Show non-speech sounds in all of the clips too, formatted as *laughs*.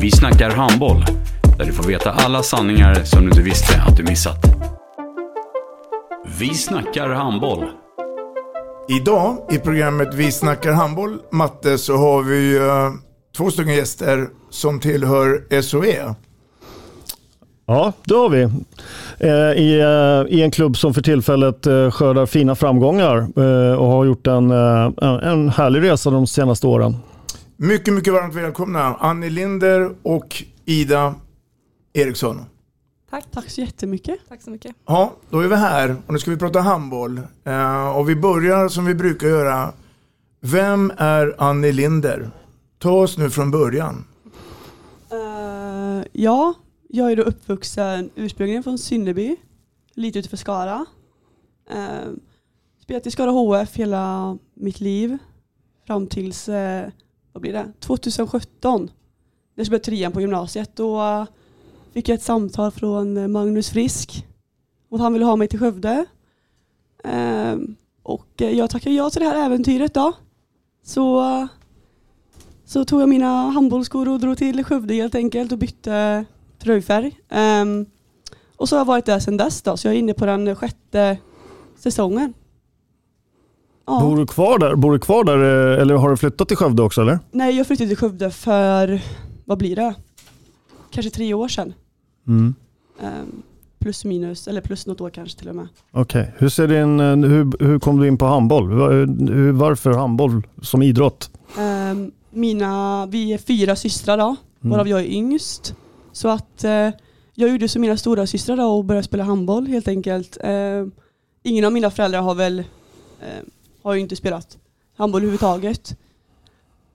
Vi snackar handboll, där du får veta alla sanningar som du inte visste att du missat. Vi snackar handboll. Idag i programmet Vi snackar handboll, Matte, så har vi uh, två stycken gäster som tillhör SOE. Ja, det har vi. Eh, I, eh, I en klubb som för tillfället eh, skördar fina framgångar eh, och har gjort en, eh, en härlig resa de senaste åren. Mycket, mycket varmt välkomna Annie Linder och Ida Eriksson. Tack. Tack så jättemycket. Tack så mycket. Ja, då är vi här och nu ska vi prata handboll. Eh, och vi börjar som vi brukar göra. Vem är Annie Linder? Ta oss nu från början. Uh, ja, jag är då uppvuxen ursprungligen från Synnerby, lite utanför Skara. Uh, spelat i Skara HF hela mitt liv fram tills uh, vad blir det? 2017. När jag började trean på gymnasiet. Då fick jag ett samtal från eh, Magnus Frisk. Och han ville ha mig till Skövde. Ehm, och eh, jag tackade ja till det här äventyret då. Så, så tog jag mina handbollsskor och drog till Skövde helt enkelt och bytte tröjfärg. Ehm, och så har jag varit där sedan dess då, så jag är inne på den sjätte säsongen. Ja. Bor du kvar där? Bor du kvar där eller har du flyttat till Skövde också eller? Nej, jag flyttade till Skövde för, vad blir det? Kanske tre år sedan. Mm. Um, plus minus, eller plus något år kanske till och med. Okej, okay. hur, ser din, hur, hur kom du in på handboll? Hur, varför handboll som idrott? Um, mina, vi är fyra systrar då, mm. varav jag är yngst. Så att uh, jag gjorde som mina stora systrar då och började spela handboll helt enkelt. Uh, ingen av mina föräldrar har väl uh, har ju inte spelat handboll överhuvudtaget.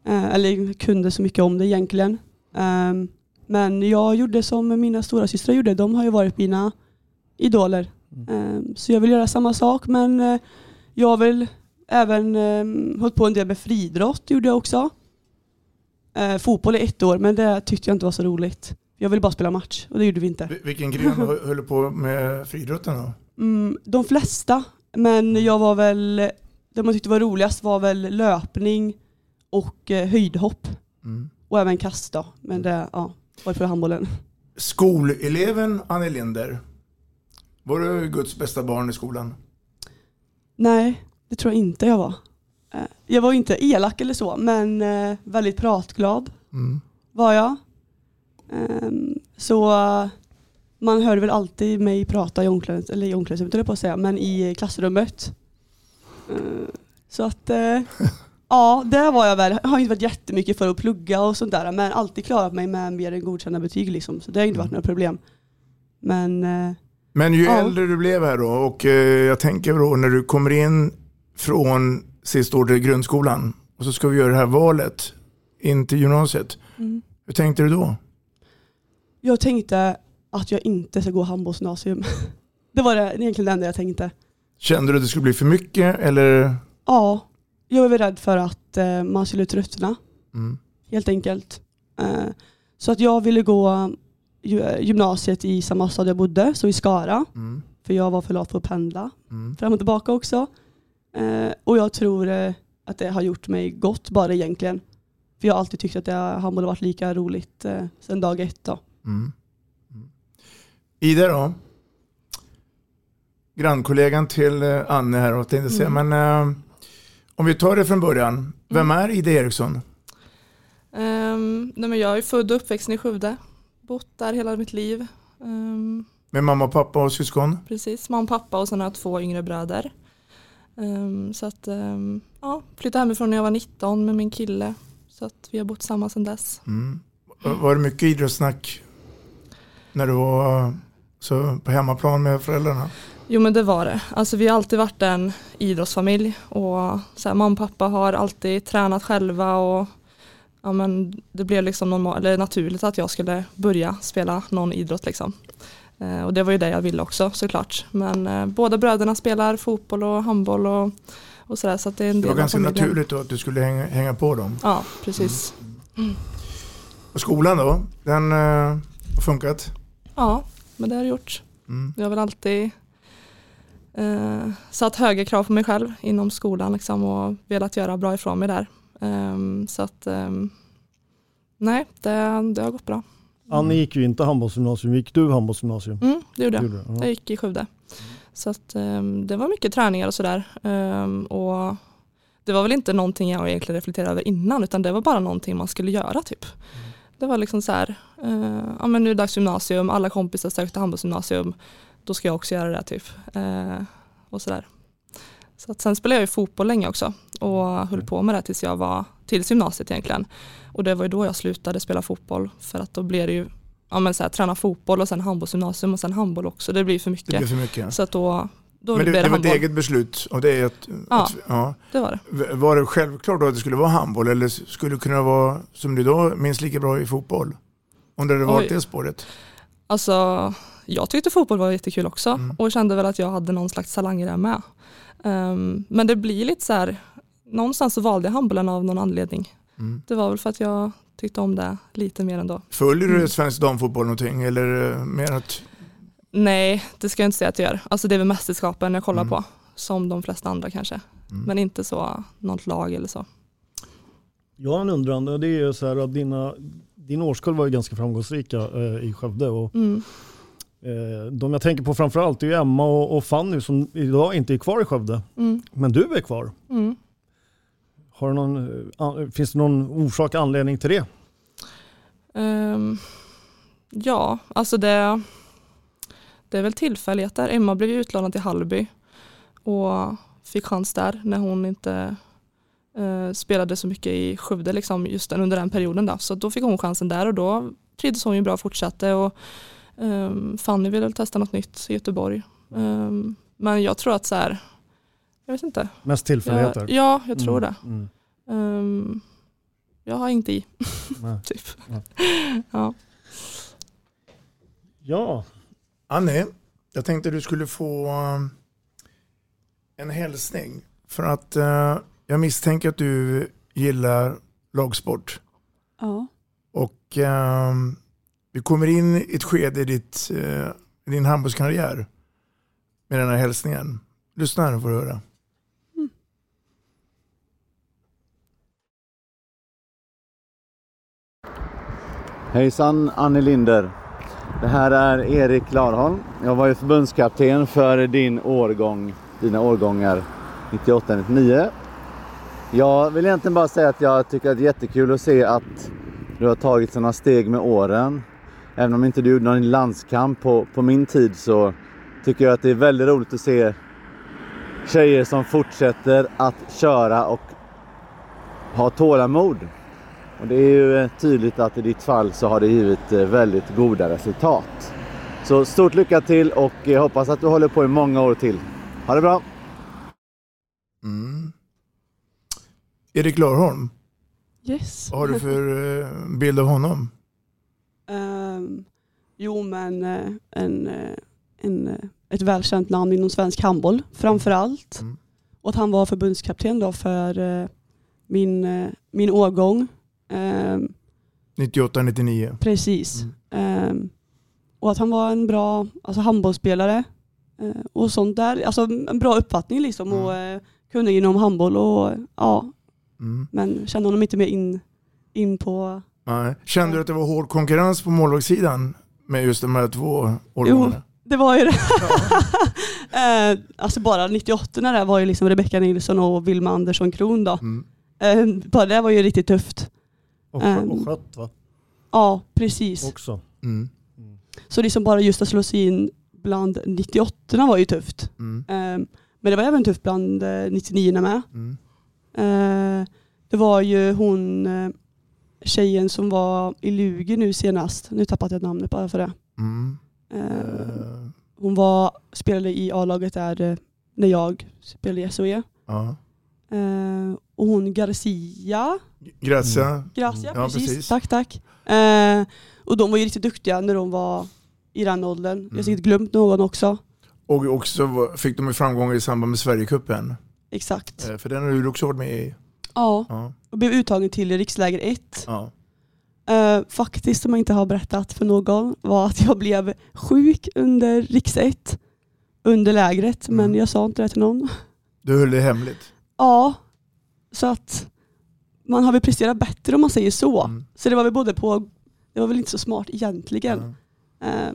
eller kunde så mycket om det egentligen. Um, men jag gjorde som mina stora systrar gjorde. De har ju varit mina idoler. Mm. Så jag vill göra samma sak men eh, jag har väl även um, hållit på en del med friidrott gjorde jag också. Uh, fotboll i ett år men det tyckte jag inte var så roligt. Jag ville bara spela match och det gjorde vi inte. Vilken gren höll du på med friidrotten då? Mm, de flesta. Men jag var väl, det man tyckte var roligast var väl löpning och uh, höjdhopp. Mm. Och även kast då. Men det, ja. Varför handbollen? Skoleleven Annie Linder. Var du Guds bästa barn i skolan? Nej, det tror jag inte jag var. Eh, jag var inte elak eller så, men eh, väldigt pratglad mm. var jag. Ehm, så man hörde väl alltid mig prata i omklädningsrummet, eller i omklädningsrummet på att säga, men i klassrummet. Eh, så att Ja, det var jag väl. Jag har inte varit jättemycket för att plugga och sånt där, men alltid klarat mig med mer än godkända betyg liksom. Så det har inte varit mm. några problem. Men, eh, men ju ja. äldre du blev här då, och eh, jag tänker då när du kommer in från sista året i grundskolan och så ska vi göra det här valet in till gymnasiet. Mm. Hur tänkte du då? Jag tänkte att jag inte ska gå handbollsgymnasium. *laughs* det var det, egentligen det enda jag tänkte. Kände du att det skulle bli för mycket eller? Ja, jag var rädd för att eh, man skulle tröttna. Mm. Helt enkelt. Eh, så att jag ville gå gymnasiet i samma stad jag bodde, så i Skara. Mm. För jag var för lat för att pendla mm. fram och tillbaka också. Eh, och jag tror eh, att det har gjort mig gott bara egentligen. För jag har alltid tyckt att det handboll har varit lika roligt eh, sedan dag ett. Då. Mm. mm. Ida då? Grannkollegan till eh, Anne här. Och tänkte säga, mm. men eh, om vi tar det från början. Vem mm. är Ida Eriksson? Um, nej men jag är född och uppväxt i Skövde. bott där hela mitt liv. Um, Med mamma, pappa och syskon? precis, mamma och pappa och sen har jag två yngre bröder. Um, så att, um, ja, flyttade hemifrån när jag var 19 med min kille. Så att vi har bott samman sedan dess. Mm. Var det mycket idrottssnack när du var så på hemmaplan med föräldrarna? Jo men det var det. Alltså vi har alltid varit en idrottsfamilj och så här, mamma och pappa har alltid tränat själva och ja, men det blev liksom normal, eller naturligt att jag skulle börja spela någon idrott liksom. Eh, och det var ju det jag ville också såklart. Men eh, båda bröderna spelar fotboll och handboll och, och sådär så att det är en Det var ganska naturligt då att du skulle hänga, hänga på dem. Ja, precis. Och skolan då? Den eh, har funkat? Ja, men det har det gjort. Mm. Jag har väl alltid eh, satt höga krav på mig själv inom skolan liksom, och velat göra bra ifrån mig där. Ehm, så att ehm, nej, det, det har gått bra. Annie gick ju inte handbollsgymnasium, gick du handbollsgymnasium? Mm, det gjorde jag. Ja. Jag gick i Skövde. Så att, ehm, det var mycket träningar och sådär. Och det var väl inte någonting jag egentligen reflekterade över innan utan det var bara någonting man skulle göra typ. Det var liksom så här, eh, ja men nu är det dags gymnasium, alla kompisar sökte handbollsgymnasium, då ska jag också göra det typ. Eh, och sådär. Så att sen spelade jag ju fotboll länge också och höll på med det tills jag var, tills gymnasiet egentligen. Och det var ju då jag slutade spela fotboll för att då blev det ju ja, men så här, träna fotboll och sen handbollsgymnasium och sen handboll också. Det blir för mycket. Det blir för mycket. Så att då, då Men det, blev det var ett eget beslut och det är att, Ja. att ja. Det var det. Var det självklart då att det skulle vara handboll eller skulle det kunna vara som du då minst lika bra i fotboll? Om det hade varit Oj. det spåret? Alltså, jag tyckte fotboll var jättekul också Mm. och kände väl att jag hade någon slags talang i det med. Ehm, men det blir lite så här, någonstans så valde jag handbollen av någon anledning. Mm. Det var väl för att jag tyckte om det lite mer ändå. Följer Mm. du svensk damfotboll någonting eller eh, mer att Nej, det ska jag inte säga att jag gör. Alltså det är väl mästerskapen jag kollar Mm. på, som de flesta andra kanske. Men inte så något lag eller så. Jag har en undran, det är ju så här att dina, din årskull var ju ganska framgångsrika eh, i Skövde. Och, Mm. Eh, de jag tänker på framförallt är Emma och, och Fanny som idag inte är kvar i Skövde. Mm. Men du är kvar. Mm. Har du någon, eh, finns det någon orsak, anledning till det? Ehm, ja, alltså det, det är väl tillfälligheter. Emma blev utlånad till Hallby och fick chans där när hon inte eh, spelade så mycket i Skövde liksom, just den, under den perioden. Då. Så då fick hon chansen där och då trivdes hon ju bra och fortsatte. Och, ehm, Fanny ville testa något nytt i Göteborg. Ehm, men jag tror att så här, jag vet inte. Mest tillfälligheter? Jag, ja, jag tror Mm, det. mm. Ehm, jag har inte i. Nej. *laughs* typ. Nej. Ja. Ja. Annie, jag tänkte du skulle få um, en hälsning. För att eh, jag misstänker att du gillar lagsport. Ja. Och ehm, du kommer in i ett skede i, ditt, eh, din handbollskarriär med den här hälsningen. Lyssna här och får du höra. Mm. Hejsan Annie Linder. Det här är Erik Larholm. Jag var ju förbundskapten för din årgång, dina årgångar 98-99. Jag vill egentligen bara säga att jag tycker att det är jättekul att se att du har tagit sådana steg med åren. Även om inte du gjorde någon landskamp på, på min tid så tycker jag att det är väldigt roligt att se tjejer som fortsätter att köra och ha tålamod. Och det är ju eh, tydligt att i ditt fall så har det givit eh, väldigt goda resultat. Så stort lycka till och jag hoppas att du håller på i många år till. Ha det bra! Mm. Erik Larholm, Yes. vad har du för eh, bild av honom? Ehm, jo men eh, en, eh, en, eh, ett välkänt namn inom svensk handboll framför allt. Mm. Och att han var förbundskapten då för min, min årgång. Ehm, 98-99. precis. Ehm, och att han var en bra alltså, handbollsspelare. Och sånt där. Alltså en bra uppfattning liksom. Och eh, kunnig inom handboll och ja. Mm. Men kände honom inte mer in, in på Nej. Kände du att det var hård konkurrens på målvaktssidan med just de här två Jo, årgångarna? det var ju det. *laughs* eh, alltså bara 98 när det var ju liksom Rebecka Nilsson och Vilma Andersson Kron då. Mm. Eh, bara det var ju riktigt tufft. Och, och skött va? Ja, precis. Också. Mm. Så liksom bara just att slå sig in bland 98 var ju tufft. Mm. Eh, men det var även tufft bland eh, 99 med. Mm. Eh, det var ju hon eh, tjejen som var i Lugi nu senast. Nu tappat jag namnet bara för det. Mm. Eh, hon var, spelade i A-laget där eh, när jag spelade i SOE. Ja. Eh, och hon Garcia. Grazia. Gracia, Ja, precis. precis. Tack, tack. Eh, och de var ju riktigt duktiga när de var i den åldern. Jag har säkert glömt någon också. Och också fick de framgångar i samband med Sverigecupen. Exakt. Eh, För den har du också varit med i. Ja, Ja. Och blev uttagen till riksläger 1. Ja. Eh, faktiskt, som jag inte har berättat för någon, var att jag blev sjuk under riks 1 under lägret, Mm. men jag sa inte det till någon. Du höll det hemligt. Ja, så att man har väl presterat bättre om man säger så. Mm. Så det var väl både på, det var väl inte så smart egentligen. Eh,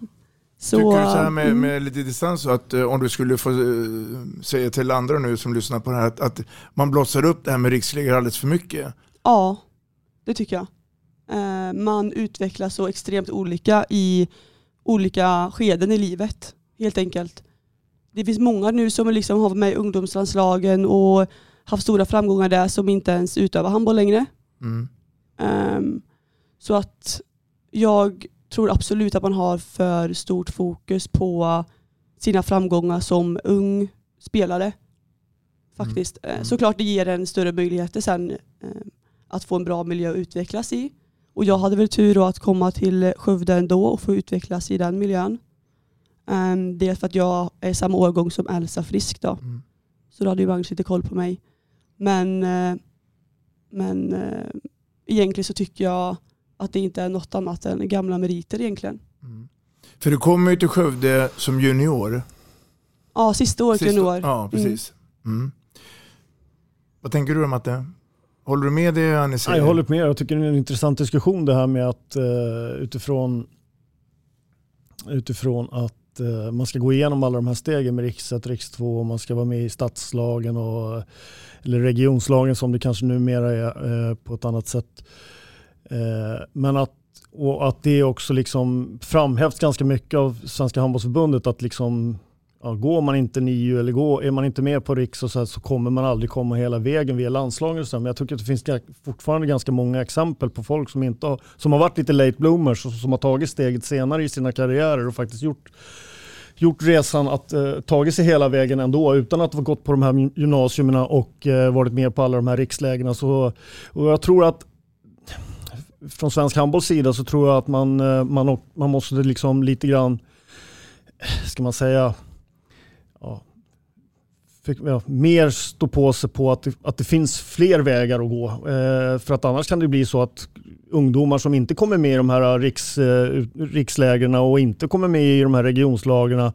så, Tycker du så här med, mm. med lite distans så att eh, om du skulle få eh, säga till andra nu som lyssnar på det här att, att man blossar upp det här med riksligor alldeles för mycket? Ja, det tycker jag. Eh, man utvecklas så extremt olika i olika skeden i livet, helt enkelt. Det finns många nu som liksom har varit med i ungdomslandslagen och haft stora framgångar där som inte ens utövar handboll längre. Mm. Ehm, så att jag tror absolut att man har för stort fokus på sina framgångar som ung spelare. Faktiskt. Eh, Såklart det ger en större möjligheter sen eh, att få en bra miljö att utvecklas i. Och jag hade väl tur då att komma till Skövde ändå och få utvecklas i den miljön. Um, dels för att jag är samma årgång som Elsa Frisk då. Så då hade ju Magnus lite koll på mig. Men, eh, men egentligen så tycker jag att det inte är något annat än gamla meriter egentligen. För du kommer ju till Skövde som junior. Ja, sista året Sista- junior. Ja, precis. Mm. Vad tänker du om Matte? Håller du med det Annie Ja, säger? jag håller med. Jag tycker det är en intressant diskussion det här med att eh, utifrån, utifrån att eh, man ska gå igenom alla de här stegen med riks 1, riks 2 och man ska vara med i stadslagen och, eller regionslagen som det kanske numera är eh, på ett annat sätt. Eh, men att, och att det också liksom framhävs ganska mycket av Svenska handbollsförbundet att liksom ja, går man inte nio eller går, är man inte med på riks och så, här, så kommer man aldrig komma hela vägen via landslaget. Men jag tycker att det finns fortfarande ganska många exempel på folk som, inte har, som har varit lite late bloomers och som har tagit steget senare i sina karriärer och faktiskt gjort gjort resan att eh, tagit sig hela vägen ändå utan att ha gått på de här gymnasierna och eh, varit med på alla de här rikslägena. Så, och jag tror att från svensk handbolls sida så tror jag att man, eh, man, man måste liksom lite grann, ska man säga, ja, fick, ja, mer stå på sig på att det, att det finns fler vägar att gå. Eh, för att annars kan det bli så att ungdomar som inte kommer med i de här riks, eh, rikslägren och inte kommer med i de här regionslagen,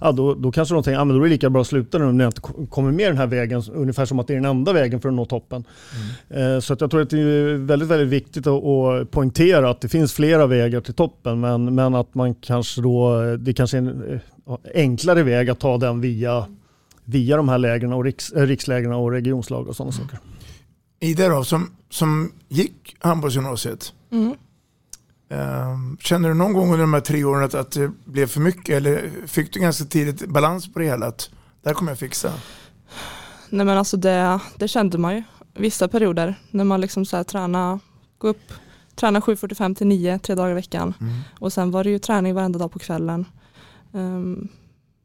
ja, då, då kanske de tänker att ah, då är det lika bra att sluta nu när jag inte ko- kommer med den här vägen, ungefär som att det är den enda vägen för att nå toppen. Eh, Så att jag tror att det är väldigt, väldigt viktigt att, att poängtera att det finns flera vägar till toppen, men, men att man kanske då, det kanske är en eh, enklare väg att ta den via, via de här lägren och riks, eh, rikslägren och regionslag och sådana saker. Ida då, som, som gick handbollsgymnasiet. Mm. Ehm, Känner du någon gång under de här tre åren att, att det blev för mycket eller fick du ganska tidigt balans på det hela? Att där kommer jag fixa. Nej men alltså det, det kände man ju vissa perioder när man liksom så här träna, gå upp, träna 7.45 till 9 tre dagar i veckan och sen var det ju träning varenda dag på kvällen. Ehm,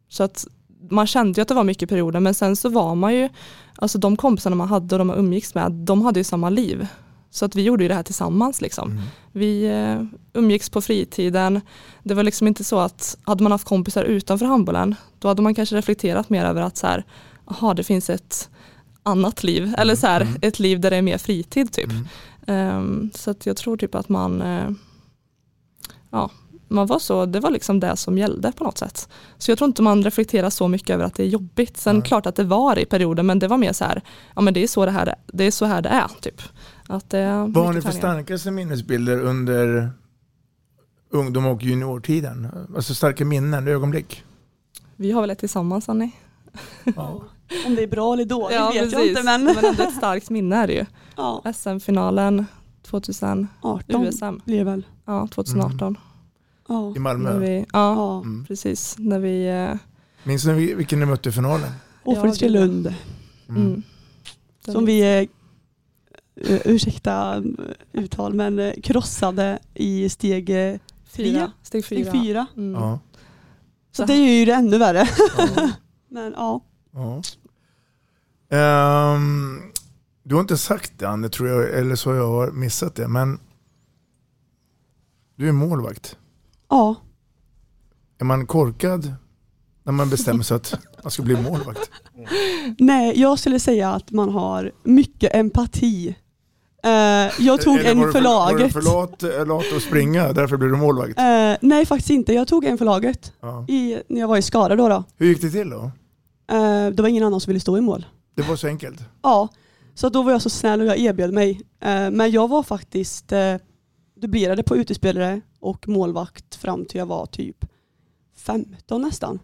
så att man kände ju att det var mycket perioder men sen så var man ju, alltså de kompisarna man hade och de man umgicks med, de hade ju samma liv. Så att vi gjorde ju det här tillsammans liksom. Vi eh, umgicks på fritiden. Det var liksom inte så att hade man haft kompisar utanför handbollen då hade man kanske reflekterat mer över att så här, aha, det finns ett annat liv eller så här, ett liv där det är mer fritid typ. Ehm, så att jag tror typ att man eh, ja, man var så, det var liksom det som gällde på något sätt. Så jag tror inte man reflekterar så mycket över att det är jobbigt. Sen klart att det var i perioder men det var mer så här, ja men det är så det här, är- det är, så här det är typ. Att det är Vad har ni för starkaste minnesbilder under ungdom och juniortiden? Alltså starka minnen, ögonblick? Vi har väl ett tillsammans Annie? Om det är bra eller dåligt Ja, vet jag precis. inte men, Men ändå ett starkt minne är det ju. Ja. SM-finalen 2018 18 USM. det väl. Ja, 2018. Ja. i Malmö. När vi, ja. Mm. precis. När vi... eh, Minns ni vilken ni mötte i finalen? Ofridstre Lund. Mm. Som vi, eh, eh, ursäkta uttal, men krossade i steg Fyra. tre. Steg fyra. Steg fyra. Mm. Ja. Så det är ju det ännu värre. ja. *laughs* men ja. ja. Ehm, du har inte sagt det Anne, tror jag, eller så har jag missat det. Men du är målvakt. Ja. Är man korkad när man bestämmer sig att *laughs* man ska bli målvakt? Nej, jag skulle säga att man har mycket empati. Eh, jag tog Eller en för Var du laget. för lat, eh, lat att springa, därför blev du målvakt? Eh, nej, faktiskt inte. Jag tog en för laget. Ja. I, när jag var i Skara då. då. Hur gick det till då? Eh, det var ingen annan som ville stå i mål. Det var så enkelt? Ja, så då var jag så snäll och jag erbjöd mig. Men jag var faktiskt dubblerade på utespelare och målvakt fram till jag var typ 15 nästan.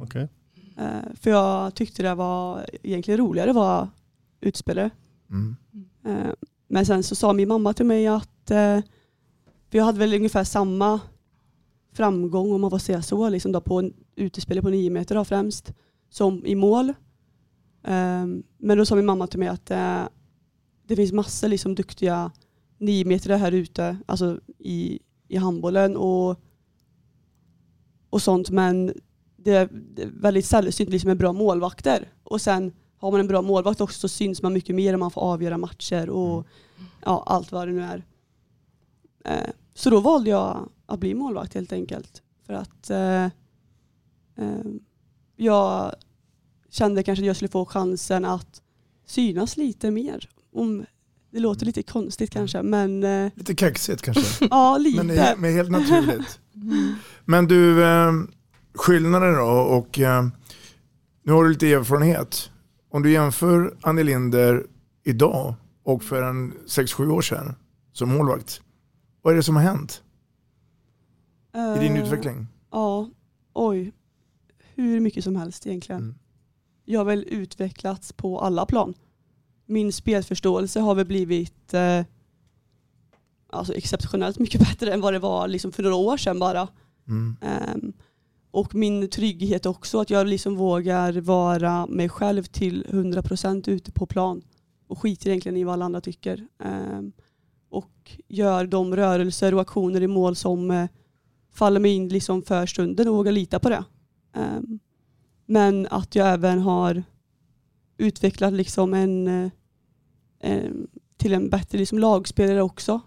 Okej. Eh, för jag tyckte det var egentligen roligare att vara utespelare. Mm. Eh, men sen så sa min mamma till mig att, eh, för jag hade väl ungefär samma framgång om man får säga så, liksom då på utespelare på nio meter då främst, som i mål. Eh, men då sa min mamma till mig att eh, det finns massor liksom duktiga nio meter här ute, alltså i, i handbollen och, och sånt, men det är, väldigt sällsynt liksom med bra målvakter. Och sen har man en bra målvakt också så syns man mycket mer och man får avgöra matcher och ja, allt vad det nu är. Eh, så då valde jag att bli målvakt helt enkelt. För att eh, eh, jag kände kanske att jag skulle få chansen att synas lite mer. Om, det låter lite konstigt kanske men eh, Lite kaxigt kanske? *laughs* ja lite. Men, det- men helt naturligt. *laughs* Men du, eh, skillnaden då och eh, nu har du lite erfarenhet. Om du jämför Annie Linder idag och för en 6-7 år sedan som målvakt. Vad är det som har hänt i din utveckling? Ja, oj. Hur mycket som helst egentligen. Mm. Jag har väl utvecklats på alla plan. Min spelförståelse har väl blivit eh, alltså exceptionellt mycket *laughs* bättre än vad det var liksom för några år sedan bara. Mm. Ehm, och min trygghet också, att jag liksom vågar vara mig själv till 100% ute på plan. Och skiter egentligen i vad alla andra tycker. Ehm, och gör de rörelser och aktioner i mål som eh, faller mig in liksom för stunden och vågar lita på det. Ehm, men att jag även har utvecklat liksom en, eh, em, till en bättre liksom lagspelare också.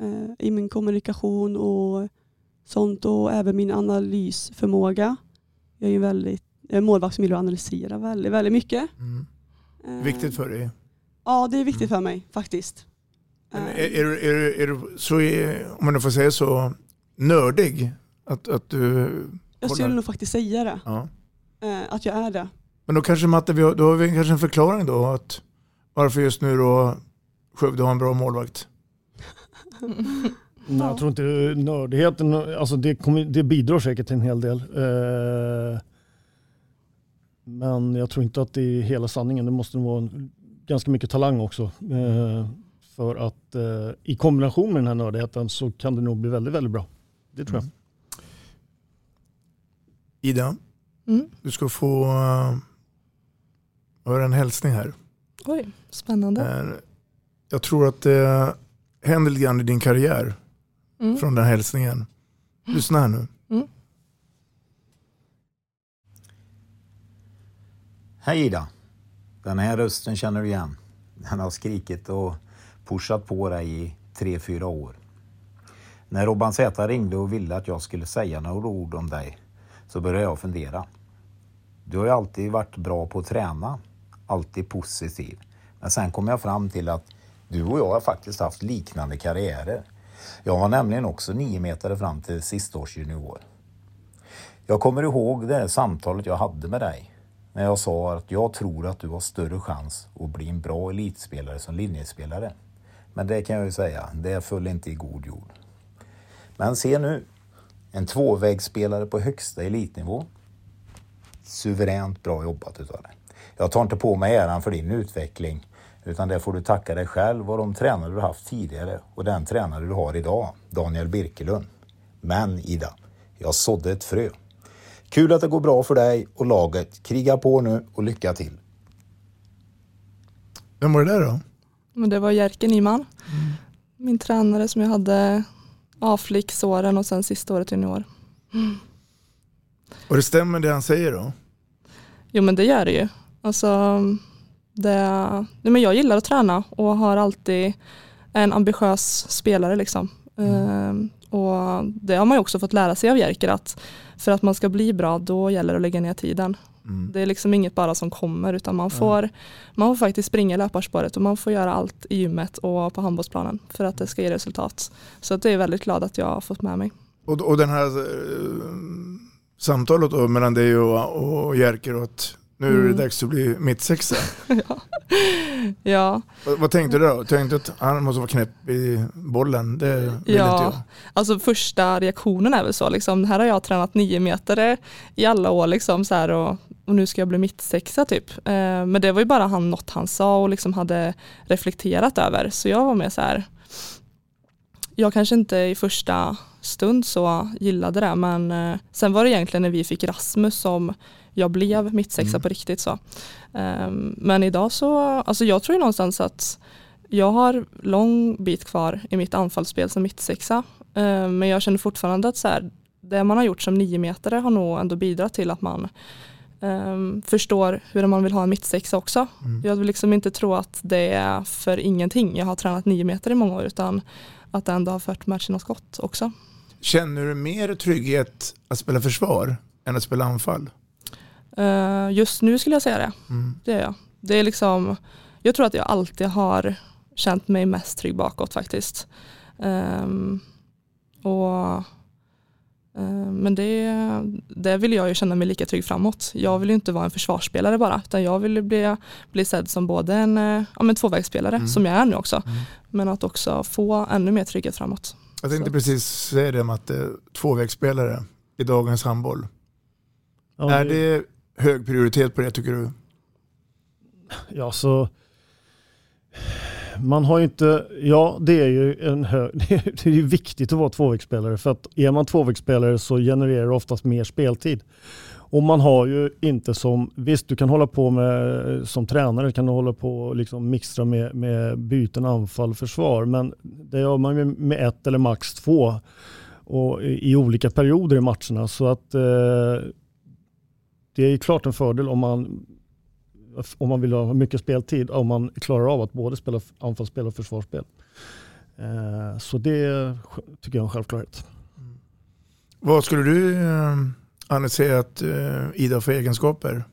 Eh, I min kommunikation och sånt och även min analysförmåga. Jag är ju väldigt jag är en målvakt som gillar att analysera väldigt, väldigt mycket. Mm. Eh, Viktigt för dig. Ja, det är viktigt för mig faktiskt. Eh, är, är, är, är du så, är, om man får säga så, nördig? Att, att du jag skulle nog faktiskt säga det. Ja. Eh, att jag är det. Men då kanske Matte, vi har, då har vi kanske en förklaring då att varför just nu då Skövde har en bra målvakt. *laughs* Nej, jag tror inte nördigheten, alltså det, kommer, det bidrar säkert till en hel del. Eh, men jag tror inte att det är hela sanningen. Det måste nog vara en, ganska mycket talang också. Eh, för att eh, i kombination med den här nördigheten så kan det nog bli väldigt, väldigt bra. Det tror jag. Ida, Mm. du ska få uh, höra en hälsning här. Oj, spännande. Eh, jag tror att det händer lite grann i din karriär Mm. från den hälsningen. Lyssna här nu. Mm. Hej Ida! Den här rösten känner du igen. Den har skrikit och pushat på dig i tre, fyra år. När Robban Z ringde och ville att jag skulle säga några ord om dig så började jag fundera. Du har ju alltid varit bra på att träna, alltid positiv. Men sen kom jag fram till att du och jag har faktiskt haft liknande karriärer. Jag var nämligen också nio meter fram till sistaårsjunior. Jag kommer ihåg det samtalet jag hade med dig när jag sa att jag tror att du har större chans att bli en bra elitspelare som linjespelare. Men det kan jag ju säga, det föll inte i god jord. Men se nu, en tvåvägsspelare på högsta elitnivå. Suveränt bra jobbat utav dig. Jag tar inte på mig äran för din utveckling utan det får du tacka dig själv och de tränare du haft tidigare och den tränare du har idag, Daniel Birkelund. Men Ida, jag sådde ett frö. Kul att det går bra för dig och laget. Kriga på nu och lycka till. Vem var det där då? Men det var Jerker Nyman. Min tränare som jag hade A-flicksåren och sen sista året junior. Och det stämmer det han säger då? Jo men det gör det ju. Alltså, det, nej, men jag gillar att träna och har alltid en ambitiös spelare. Liksom. Ehm, och det har man ju också fått lära sig av Jerker att för att man ska bli bra då gäller det att lägga ner tiden. Det är liksom inget bara som kommer utan man får, man får faktiskt springa löparspåret och man får göra allt i gymmet och på handbollsplanen för att det ska ge resultat. Så det är väldigt glad att jag har fått med mig. Och, och den här eh, samtalet mellan dig och, och Jerker och att nu är det Mm. dags att bli mittsexa. *laughs* Ja, Vad, vad tänkte du då? Tänkte att han måste vara knäpp i bollen? Det vill inte jag. ja. alltså första reaktionen är väl så, liksom, här har jag tränat nio meter i alla år liksom, så här, och, och nu ska jag bli mittsexa typ. Eh, men det var ju bara han, något han sa och liksom hade reflekterat över. Så jag var med så här, jag kanske inte i första stund så gillade det men eh, sen var det egentligen när vi fick Rasmus som jag blev mittsexa på riktigt så. Ehm, men idag så, alltså jag tror ju någonstans att jag har lång bit kvar i mitt anfallsspel som mittsexa. Ehm, men jag känner fortfarande att så här, det man har gjort som nio meter har nog ändå bidragit till att man ehm, förstår hur man vill ha en mittsexa också. Jag vill liksom inte tro att det är för ingenting. Jag har tränat nio meter i många år utan att det ändå har fört sig något gott också. Känner du mer trygghet att spela försvar än att spela anfall? Eh, just nu skulle jag säga det. Det är jag. Det är liksom, jag tror att jag alltid har känt mig mest trygg bakåt faktiskt. Ehm, och, eh, men det, det vill jag ju känna mig lika trygg framåt. Jag vill ju inte vara en försvarsspelare bara utan jag vill bli, bli sedd som både en eh, ja, men tvåvägsspelare som jag är nu också. Men att också få ännu mer trygghet framåt. Jag tänkte precis säga det att tvåvägsspelare i dagens handboll. Ja, är det- det hög prioritet på det tycker du? Ja, så man har ju inte, ja det är ju en hög, *laughs* det är ju viktigt att vara tvåvägsspelare för att är man tvåvägsspelare så genererar det oftast mer speltid. Och man har ju inte som, visst du kan hålla på med, som tränare kan du hålla på och liksom mixtra med, med byten anfall försvar men det gör man ju med ett eller max två och i, i olika perioder i matcherna så att eh, det är ju klart en fördel om man om man vill ha mycket speltid, om man klarar av att både spela anfallsspel och försvarsspel. Eh, Så det tycker jag är en självklarhet. Vad skulle du eh, Anne säga att eh, Ida har för egenskaper?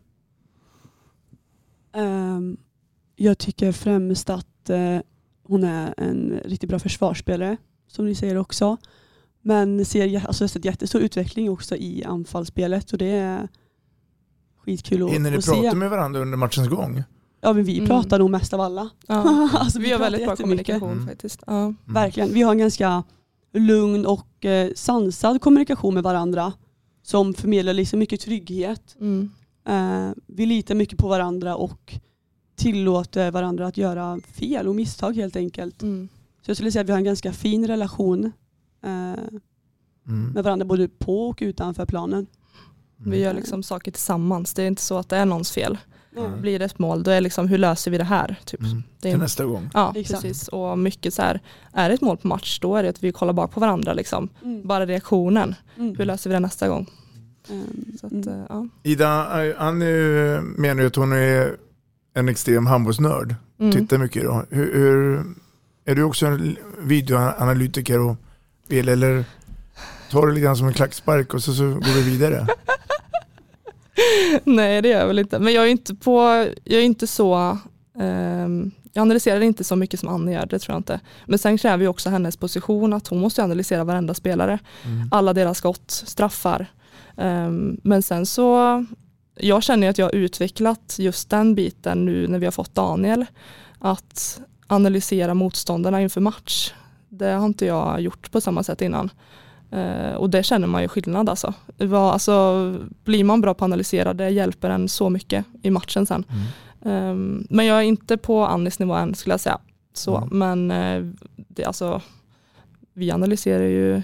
Ehm, jag tycker främst att eh, hon är en riktigt bra försvarsspelare, som ni säger också. Men ser, alltså, jag har sett jättestor utveckling också i anfallsspelet och det är skitkul att, Hinner ni att prata se. med varandra under matchens gång? Ja, men vi Mm. pratar nog mest av alla. Ja. *laughs* Alltså, vi har pratar väldigt bra kommunikation Mm. faktiskt. Ja. Verkligen. Vi har en ganska lugn och eh, sansad kommunikation med varandra som förmedlar liksom mycket trygghet. Mm. Eh, vi litar mycket på varandra och tillåter varandra att göra fel och misstag helt enkelt. Mm. Så jag skulle säga att vi har en ganska fin relation eh, Mm. med varandra både på och utanför planen. Vi gör liksom saker tillsammans. Det är inte så att det är någons fel. Mm. Blir det ett mål, då är det liksom hur löser vi det här? Typ. Det är Till nästa gång. Ja, Exakt. precis. Och mycket så här, är det ett mål på match, då är det att vi kollar bak på varandra. Liksom. Mm. Bara reaktionen. Mm. Hur löser vi det nästa gång? Så att, mm. eh, ja. Ida, eh, Annie eh, menar ju att hon är en extrem handbollsnörd. Mm. Tittar mycket då. Hur, hur, är du också en videoanalytiker och eller tar du lite grann som en klackspark och så, så går vi vidare? *laughs* *laughs* Nej det gör jag väl inte. Men jag är inte på, jag är inte så, ehm, jag analyserar inte så mycket som Annie gör, det tror jag inte. Men sen kräver ju också hennes position att hon måste analysera varenda spelare. Alla deras skott, straffar. Ehm, men sen så, jag känner att jag har utvecklat just den biten nu när vi har fått Daniel. Att analysera motståndarna inför match. Det har inte jag gjort på samma sätt innan. Eh, och det känner man ju skillnad alltså. Var, alltså. Blir man bra på att analysera det hjälper en så mycket i matchen sen. Ehm, men jag är inte på Annis nivå än skulle jag säga. Så, Men eh, det, alltså, vi analyserar ju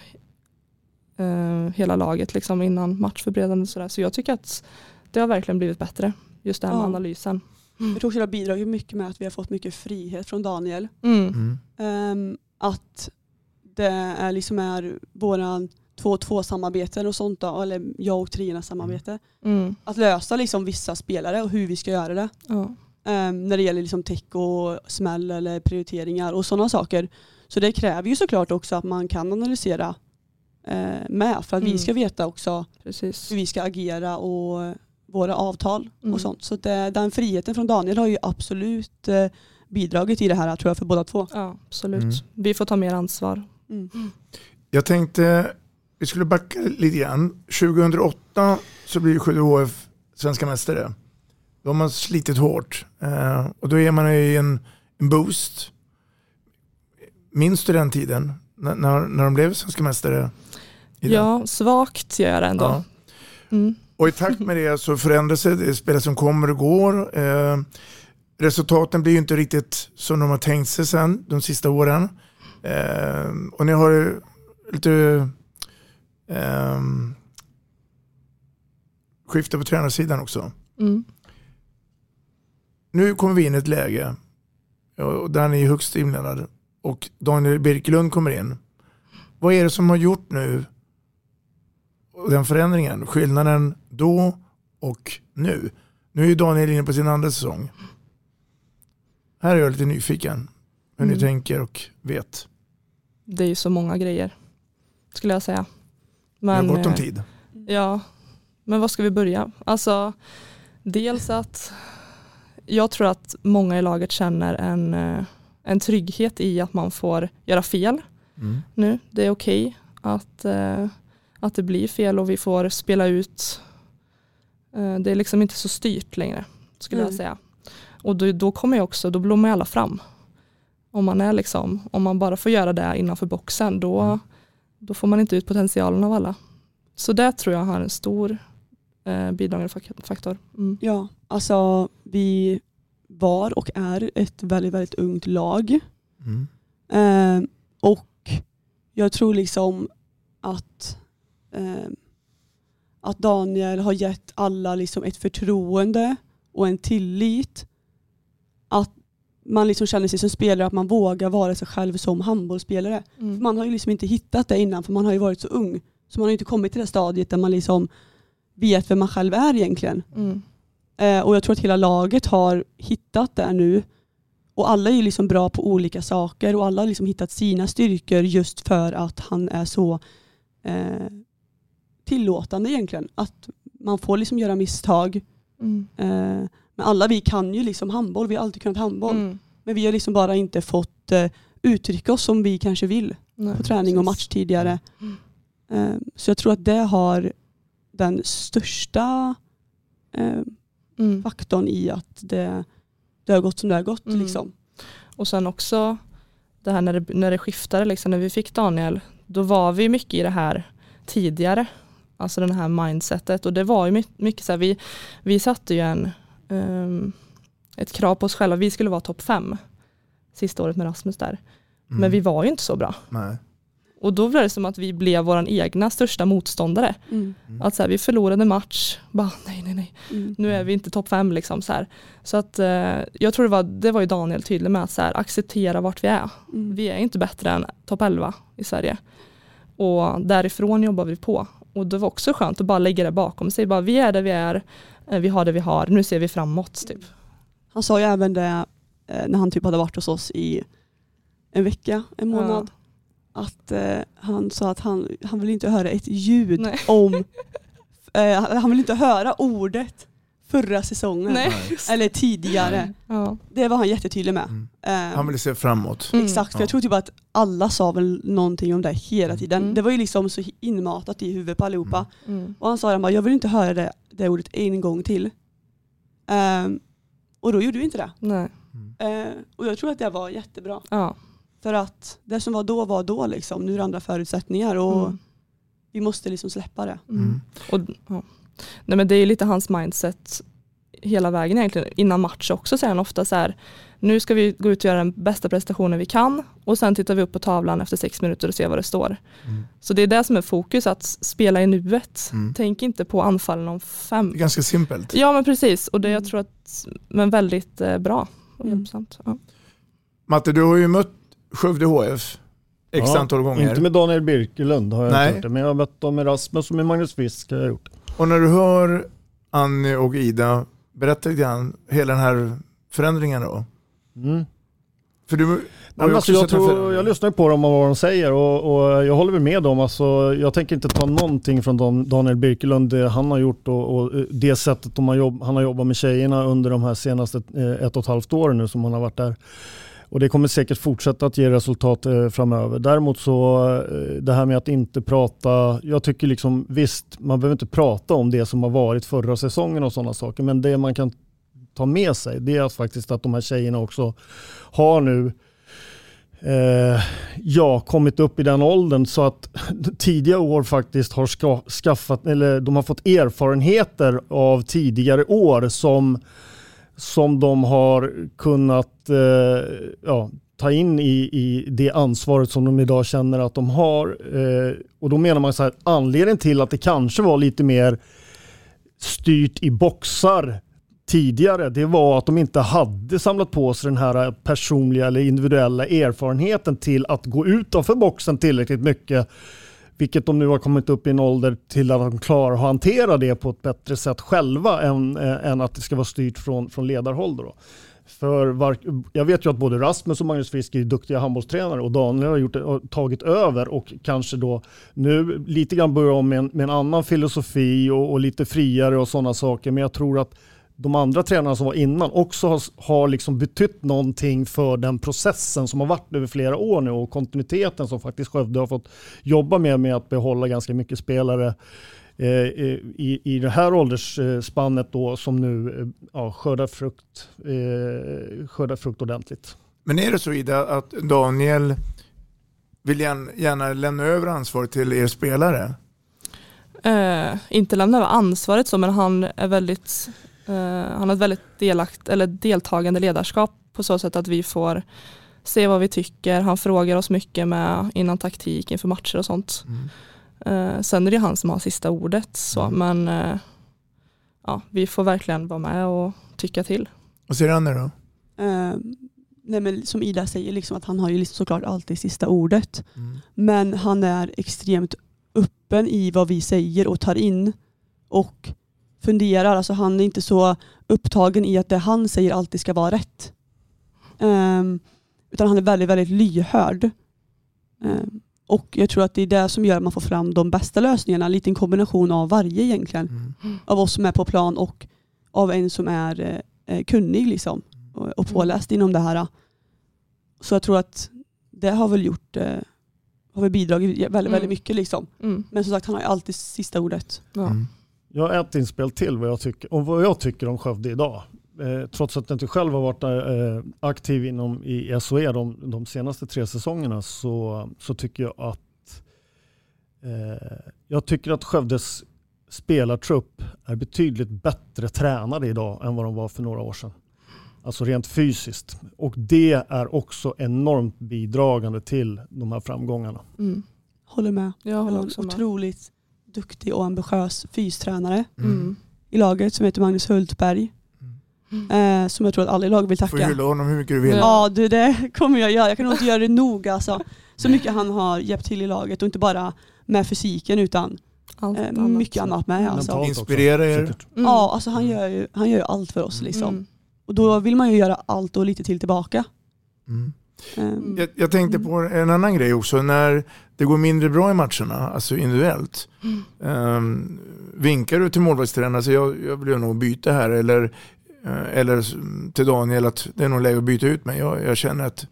eh, hela laget liksom innan matchförberedande och sådär. Så jag tycker att det har verkligen blivit bättre. Just det här med Ja. analysen. Jag tror också det har bidragit mycket med att vi har fått mycket frihet från Daniel. Mm. Ehm, att det är liksom är våran 2-2 samarbeten och sånt då, eller jag och Trinas samarbete. Mm. Att lösa liksom vissa spelare och hur vi ska göra det. Ja. Ehm, när det gäller liksom täck och smäll eller prioriteringar och sådana saker. Så det kräver ju såklart också att man kan analysera eh, med för att Mm. vi ska veta också Precis. hur vi ska agera och våra avtal Mm. och sånt. Så det, den friheten från Daniel har ju absolut eh, bidragit i det här tror jag för båda två. Ja, absolut. Mm. Vi får ta mer ansvar. Mm. Jag tänkte vi skulle backa lite grann. 2008 så blir Skövde HF svenska mästare. Då har man slitit hårt eh, och då är man i en, en boost. Minns du den tiden när, när, när de blev svenska mästare? Ja, svagt gör jag ändå. Ja. Mm. Och i takt med det så förändras det, det spelare som kommer och går. Eh, resultaten blir ju inte riktigt som de har tänkt sig sen de sista åren. Eh, och ni har lite eh, skifte på tränarsidan också. Mm. Nu kommer vi in i ett läge och där ni är högst inblandade och Daniel Birkelund kommer in. Vad är det som har gjort nu den förändringen? Skillnaden då och nu. Nu är ju Daniel inne på sin andra säsong. Här är jag lite nyfiken hur ni Mm. tänker och vet. Det är ju så många grejer skulle jag säga. Vi har gott om eh, tid. Ja, men var ska vi börja? Alltså, dels att jag tror att många i laget känner en, eh, en trygghet i att man får göra fel Mm. nu. Det är okej att, eh, att det blir fel och vi får spela ut. Det är liksom inte så styrt längre skulle jag Nej. säga. Och då, då kommer jag också, då blommar alla fram. Om man är liksom, om man bara får göra det innanför boxen då, då får man inte ut potentialen av alla. Så det tror jag har en stor eh, bidragande fak- faktor. Mm. Ja, alltså vi var och är ett väldigt, väldigt ungt lag. Mm. Eh, och jag tror liksom att, eh, att Daniel har gett alla liksom ett förtroende och en tillit. Att man liksom känner sig som spelare, att man vågar vara sig själv som handbollsspelare. Mm. Man har ju liksom inte hittat det innan för man har ju varit så ung. Så man har inte kommit till det stadiet där man liksom vet vem man själv är egentligen. Mm. Eh, och jag tror att hela laget har hittat det nu. Och alla är liksom bra på olika saker och alla har liksom hittat sina styrkor just för att han är så eh, tillåtande egentligen. Att man får liksom göra misstag. Mm. Eh, men alla vi kan ju liksom handboll, vi har alltid kunnat handboll. Mm. Men vi har liksom bara inte fått eh, uttrycka oss som vi kanske vill Nej, på träning och match tidigare. Mm. Eh, så jag tror att det har den största eh, Mm. faktorn i att det, det har gått som det har gått. Mm. Liksom. Och sen också det här när det, när det skiftade, liksom, när vi fick Daniel, då var vi mycket i det här tidigare. Alltså den här mindsetet och det var ju mycket, så här, vi, vi satte ju en, ett krav på oss själva, vi skulle vara topp fem sista året med Rasmus där. Men Mm. vi var ju inte så bra. Nej. Och då blev det som att vi blev vår egna största motståndare. Mm. Att så här, vi förlorade match, bara nej nej nej, Mm. nu är vi inte topp fem liksom så här. Så att eh, jag tror det var, det var ju Daniel tydlig med att så här, acceptera vart vi är. Mm. Vi är inte bättre än topp 11 i Sverige. Och därifrån jobbar vi på. Och det var också skönt att bara lägga det bakom sig. Bara, vi är där vi är, vi har det vi har, nu ser vi framåt. Typ. Han sa ju även det eh, när han typ hade varit hos oss i en vecka, en månad. Att eh, han sa att han, han vill inte höra ett ljud Nej. om, *laughs* eh, han vill inte höra ordet förra säsongen. Nej. Eller tidigare. Ja. Det var han jättetydlig med. Eh, Mm. Han vill se framåt. Mm. Exakt, för Ja. jag tror typ att alla sa väl någonting om det hela tiden. Mm. Det var ju liksom så inmatat i huvudet på allihopa. Mm. Och han sa att jag vill inte höra det, det ordet en gång till. Ehm, och då gjorde vi inte det. Nej. Eh, och jag tror att det var jättebra. Ja. För att det som var då var då liksom. Nu är det andra förutsättningar och Mm. vi måste liksom släppa det. Mm. Och, ja. Nej, men det är ju lite hans mindset hela vägen egentligen. Innan match också säger han ofta så här, nu ska vi gå ut och göra den bästa prestationen vi kan och sen tittar vi upp på tavlan efter sex minuter och ser vad det står. Mm. Så det är det som är fokus, att spela i nuet. Mm. Tänk inte på anfallen om fem. Det är ganska simpelt. Ja men precis och det jag tror att, men väldigt eh, bra och Mm. hjälpsamt. Ja. Matte, du har ju mött Skövde HF x Ja, antal gånger. Inte med Daniel Birkelund har jag Nej. inte gjort det, men jag har mött dem med Rasmus och med Magnus Fisk har jag gjort. Och när du hör Annie och Ida berätta lite grann hela den här förändringen då. Mm. För du Nej, alltså jag, tror, jag lyssnar på dem och vad de säger och, och jag håller väl med dem. Alltså, jag tänker inte ta någonting från Daniel Birkelund, det han har gjort och, och det sättet de har jobb, han har jobbat med tjejerna under de här senaste eh, ett och ett halvt åren nu som han har varit där. Och det kommer säkert fortsätta att ge resultat eh, framöver. Däremot så eh, det här med att inte prata, jag tycker liksom visst, man behöver inte prata om det som har varit förra säsongen och sådana saker, men det man kan ta med sig det är att faktiskt att de här tjejerna också har nu eh, ja, kommit upp i den åldern så att tidiga år faktiskt har ska, skaffat, eller de har fått erfarenheter av tidigare år som, som de har kunnat eh, ja, ta in i, i det ansvaret som de idag känner att de har. Eh, och då menar man så här, anledningen till att det kanske var lite mer styrt i boxar tidigare, det var att de inte hade samlat på sig den här personliga eller individuella erfarenheten till att gå utanför boxen tillräckligt mycket. Vilket de nu har kommit upp i en ålder till att de klarar att hantera det på ett bättre sätt själva än, eh, än att det ska vara styrt från, från ledarhåll. Då. För var, jag vet ju att både Rasmus och Magnus Frisk är duktiga handbollstränare och Daniel har, gjort, har tagit över och kanske då nu lite grann börjar om med en, med en annan filosofi och, och lite friare och sådana saker. Men jag tror att de andra tränarna som var innan också har, har liksom betytt någonting för den processen som har varit över flera år nu och kontinuiteten som faktiskt Skövde har fått jobba med med att behålla ganska mycket spelare eh, i, i det här åldersspannet då som nu eh, ja, skördar, frukt, eh, skördar frukt ordentligt. Men är det så Ida att Daniel vill gärna, gärna lämna över ansvaret till er spelare? Eh, inte lämna över ansvaret så men han är väldigt eh, han har ett väldigt delakt, eller deltagande ledarskap på så sätt att vi får se vad vi tycker. Han frågar oss mycket med innan taktik inför matcher och sånt. Eh, sen är det han som har sista ordet så men eh, ja, vi får verkligen vara med och tycka till. Vad säger Annie då? Eh, nej men som Ida säger, liksom att han har ju liksom såklart alltid sista ordet. Men han är extremt öppen i vad vi säger och tar in och funderar. Alltså han är inte så upptagen i att det han säger alltid ska vara rätt. Ehm, utan han är väldigt, väldigt lyhörd. Ehm, och jag tror att det är det som gör att man får fram de bästa lösningarna. En liten kombination av varje egentligen. Av oss som är på plan och av en som är eh, eh, kunnig liksom. Och, och påläst inom det här. Så jag tror att det har väl gjort eh, har väl bidragit väldigt, Mm. väldigt mycket liksom. Mm. Men som sagt han har ju alltid sista ordet. Jag har ett inspel till vad jag tycker, om vad jag tycker om Skövde idag. Eh, trots att jag inte själv har varit eh, aktiv inom i SOE de, de senaste tre säsongerna så, så tycker jag att eh, jag tycker att Skövdes spelartrupp är betydligt bättre tränade idag än vad de var för några år sedan. Alltså rent fysiskt. Och det är också enormt bidragande till de här framgångarna. Mm. Håller med. Jag håller har också med. otroligt duktig och ambitiös fystränare Mm. i laget som heter Magnus Hultberg. Eh, som jag tror att alla i laget vill Du får tacka. hylla honom hur mycket du vill. Ja, du, det kommer jag göra. Jag kan nog inte göra det nog alltså. Så mycket han har hjälpt till i laget och inte bara med fysiken utan Allt eh, annat. mycket annat med. Alltså. Mentalt också, Inspirera er. Mm. Ja, alltså han gör, ju, han gör ju allt för oss liksom. Mm. Och då vill man ju göra allt och lite till tillbaka. Mm. Ehm, Jag, jag tänkte på en annan grej också. När det går mindre bra i matcherna, alltså individuellt. ehm, vinkar du till målvaktstränaren, så jag, jag vill nog byta här. Eller, eh, eller till Daniel att det är nog läge att byta ut mig. Jag, jag känner att,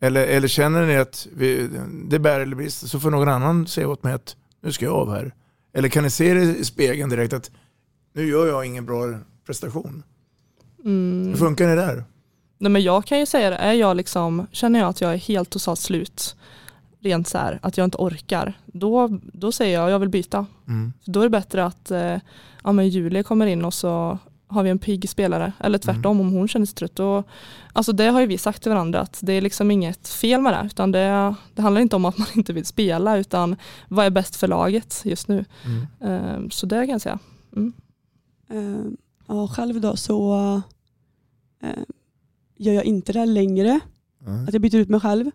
eller, eller känner ni att vi, det bär eller brister så får någon annan säga åt mig att nu ska jag av här. Eller kan ni se det i spegeln direkt att nu gör jag ingen bra prestation. Mm. Hur funkar det där? Nej, men jag kan ju säga det, är jag liksom, känner jag att jag är helt totalt slut, rent så här, att jag inte orkar, då, då säger jag jag vill byta. Mm. Då är det bättre att eh, ja, men Julia kommer in och så har vi en pigg spelare eller tvärtom om hon känner sig trött. Och, alltså det har ju vi sagt till varandra att det är liksom inget fel med det utan det, det handlar inte om att man *laughs* inte vill spela utan vad är bäst för laget just nu. Eh, så det kan jag säga. Mm. Eh, ja, själv då så eh, gör jag inte det längre. Att jag byter ut mig själv.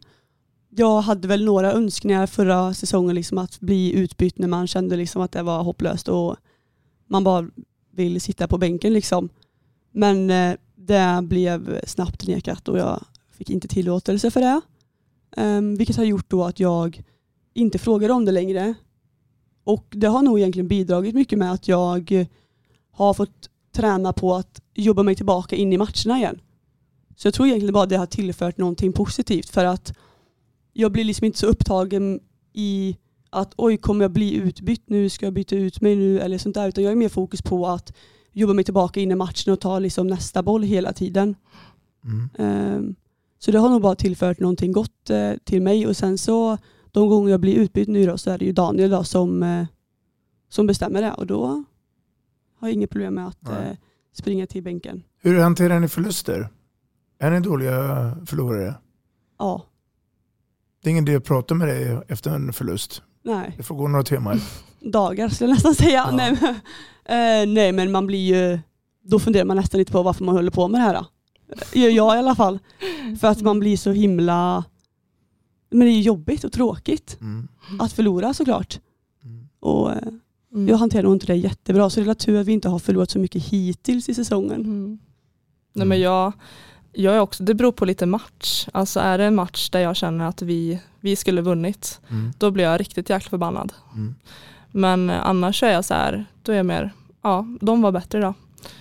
Jag hade väl några önskningar förra säsongen liksom att bli utbytt när man kände liksom att det var hopplöst och man bara vill sitta på bänken. Liksom. Men eh, det blev snabbt nekat och jag fick inte tillåtelse för det. Um, vilket har gjort då att jag inte frågar om det längre. Och det har nog egentligen bidragit mycket med att jag har fått träna på att jobba mig tillbaka in i matcherna igen. Så jag tror egentligen bara det har tillfört någonting positivt för att jag blir liksom inte så upptagen i att oj, kommer jag bli utbytt nu? Ska jag byta ut mig nu? Eller sånt där. Utan jag är mer fokus på att jobba mig tillbaka in i matchen och ta liksom nästa boll hela tiden. Um, så det har nog bara tillfört någonting gott eh, till mig och sen så de gånger jag blir utbytt nu då så är det ju Daniel då som, eh, som bestämmer det och då har jag inget problem med att eh, springa till bänken. Hur hanterar ni förluster? Är ni dåliga förlorare? Ja, Det är ingen idé att prata med dig efter en förlust. nej. Det får gå några timmar. *laughs* Dagar skulle jag nästan säga. Nej, men, eh, nej men man blir ju, då funderar man nästan lite på varför man håller på med det här. Gör jag i alla fall. För att man blir så himla, men det är jobbigt och tråkigt att förlora såklart. Och eh, jag hanterar nog inte det jättebra så det är tur att vi inte har förlorat så mycket hittills i säsongen. Mm. Nej, men jag, jag är också, det beror på lite match. Alltså är det en match där jag känner att vi, vi skulle vunnit, Mm. då blir jag riktigt jäkla förbannad. Mm. Men eh, annars är jag så här, då är jag mer, ja, de var bättre idag.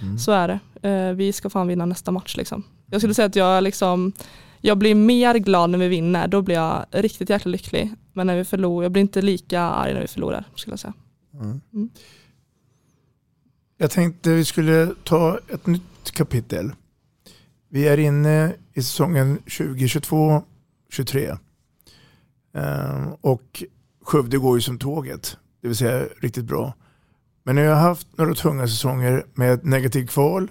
Mm. Så är det. Eh, vi ska fan vinna nästa match liksom. Jag skulle säga att jag liksom, jag blir mer glad när vi vinner, då blir jag riktigt jäkla lycklig. Men när vi förlorar, jag blir inte lika arg när vi förlorar skulle jag säga. Mm. Mm. Jag tänkte vi skulle ta ett nytt kapitel. Vi är inne i säsongen 2022-23. Ehm, och Skövde går ju som tåget, det vill säga riktigt bra. Men ni har haft några tunga säsonger med ett negativt kval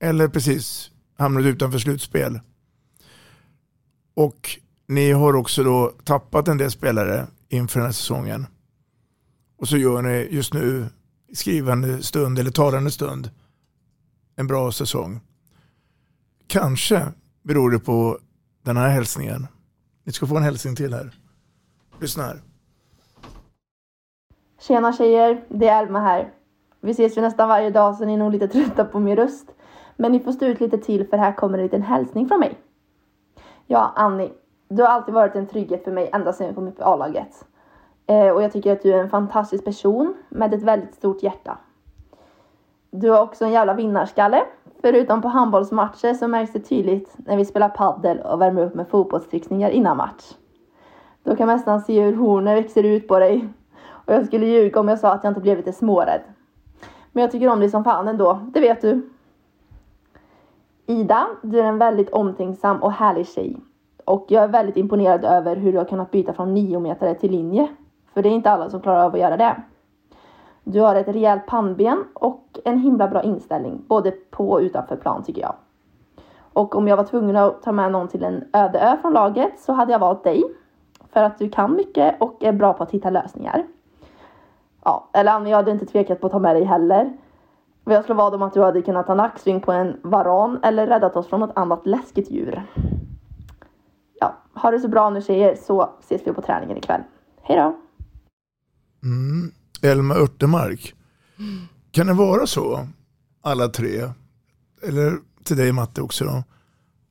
eller precis hamnat utanför slutspel. Och ni har också då tappat en del spelare inför den här säsongen. Och så gör ni just nu i skrivande stund eller talande stund en bra säsong. Kanske beror det på den här hälsningen. Ni ska få en hälsning till här. Lyssna här. Tjena tjejer, det är Elma här. Vi ses ju nästan varje dag så ni är nog lite trötta på min röst. Men ni får stå ut lite till för här kommer en liten hälsning från mig. Ja, Annie. Du har alltid varit en trygghet för mig ända sedan jag kom upp i A-laget. Eh, och jag tycker att du är en fantastisk person med ett väldigt stort hjärta. Du har också en jävla vinnarskalle. Förutom på handbollsmatcher så märks det tydligt när vi spelar paddel och värmer upp med fotbollstricksningar innan match. Då kan man nästan se hur hornen växer ut på dig. Och jag skulle ljuga om jag sa att jag inte blev lite smårädd. Men jag tycker om dig som fan ändå, det vet du. Ida, du är en väldigt omtänksam och härlig tjej. Och jag är väldigt imponerad över hur du har kunnat byta från nio meter till linje. För det är inte alla som klarar av att göra det. Du har ett rejält pannben och en himla bra inställning, både på och utanför plan tycker jag. Och om jag var tvungen att ta med någon till en öde ö från laget så hade jag valt dig. För att du kan mycket och är bra på att hitta lösningar. Ja, eller Annie, jag hade inte tvekat på att ta med dig heller. Men jag slår vad om att du hade kunnat ta nacksving på en varan eller räddat oss från något annat läskigt djur. Ja, ha det så bra nu tjejer så ses vi på träningen ikväll. Hej då! Mm. Elma Örtemark. Kan det vara så, alla tre, eller till dig Matte också då,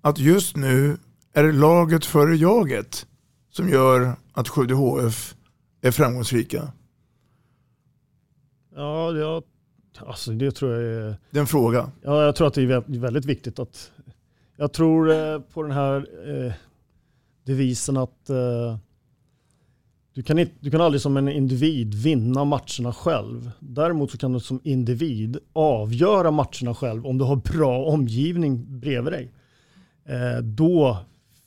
att just nu är det laget före jaget som gör att Skövde HF är framgångsrika? Ja, det, alltså det tror jag är... Det är en fråga. Ja, jag tror att det är vä- väldigt viktigt att... Jag tror eh, på den här eh, devisen att eh, du, kan inte, du kan aldrig som en individ vinna matcherna själv. Däremot så kan du som individ avgöra matcherna själv om du har bra omgivning bredvid dig. Eh, då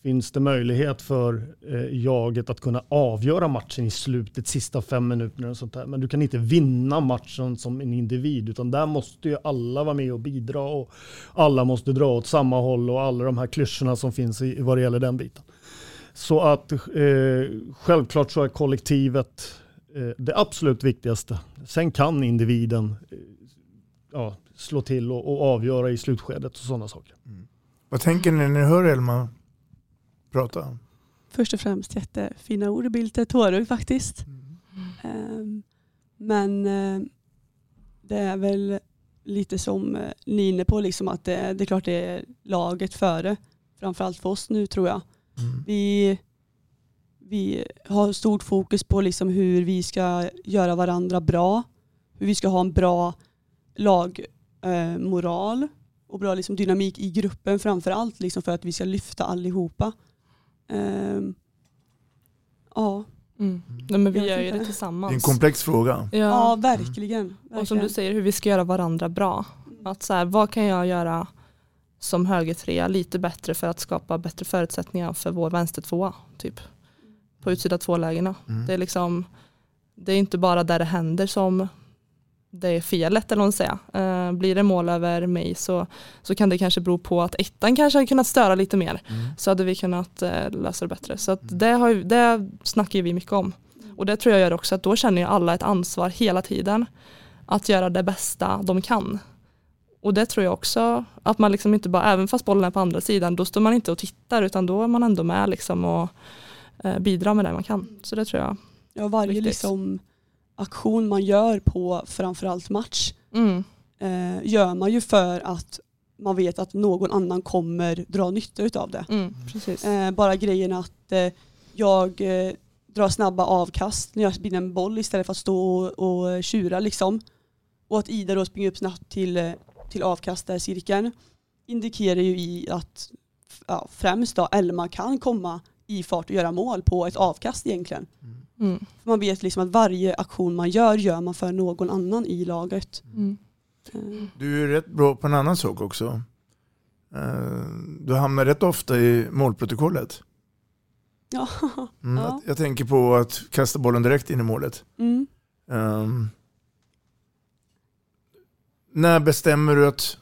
finns det möjlighet för eh, jaget att kunna avgöra matchen i slutet, sista fem minuterna och sånt där. Men du kan inte vinna matchen som en individ, utan där måste ju alla vara med och bidra och alla måste dra åt samma håll och alla de här klyschorna som finns i, vad det gäller den biten. Så att eh, självklart så är kollektivet eh, det absolut viktigaste. Sen kan individen eh, ja, slå till och, och, avgöra i slutskedet och sådana saker. Mm. Vad tänker ni när ni hör Elma prata? Först och främst jättefina ord och blir tårögd faktiskt. Mm. Um, men uh, det är väl lite som uh, ni är inne på, liksom att det, det är klart det är laget före. Framförallt för oss nu tror jag. Mm. Vi, vi har stort fokus på liksom hur vi ska göra varandra bra. Hur vi ska ha en bra lagmoral eh, och bra liksom, dynamik i gruppen framför allt liksom, för att vi ska lyfta allihopa. Eh, ja. Mm. Nej, men vi gör ju det tillsammans. Det är en komplex fråga. Ja, ja verkligen, verkligen, Och som du säger, hur vi ska göra varandra bra. Att så här, vad kan jag göra som högertrea lite bättre för att skapa bättre förutsättningar för vår vänstertvåa. Typ. På utsida två-lägena. Mm. Det, är liksom, det är inte bara där det händer som det är felet eller vad man säga. Uh, blir det mål över mig så, så kan det kanske bero på att ettan kanske hade kunnat störa lite mer. Mm. Så hade vi kunnat uh, lösa det bättre. Så mm. det, har, det snackar vi mycket om. Och det tror jag gör också att då känner ju alla ett ansvar hela tiden att göra det bästa de kan. Och det tror jag också, att man liksom inte bara, även fast bollen är på andra sidan, då står man inte och tittar utan då är man ändå med liksom och eh, bidrar med det man kan. Så det tror jag Ja, varje liksom aktion man gör på framförallt match mm. eh, gör man ju för att man vet att någon annan kommer dra nytta av det. Mm, eh, bara grejen att eh, jag eh, drar snabba avkast när jag vinner en boll istället för att stå och, och tjura liksom. Och att Ida då springer upp snabbt till eh, till avkastarcirkeln indikerar ju i att ja, främst då Elma kan komma i fart och göra mål på ett avkast egentligen. Mm. För man vet liksom att varje aktion man gör, gör man för någon annan i laget. Mm. Du är rätt bra på en annan sak också. Eh, du hamnar rätt ofta i målprotokollet. Ja. *laughs* Mm, ja. Jag tänker på att kasta bollen direkt in i målet. Mm. Um, när bestämmer du att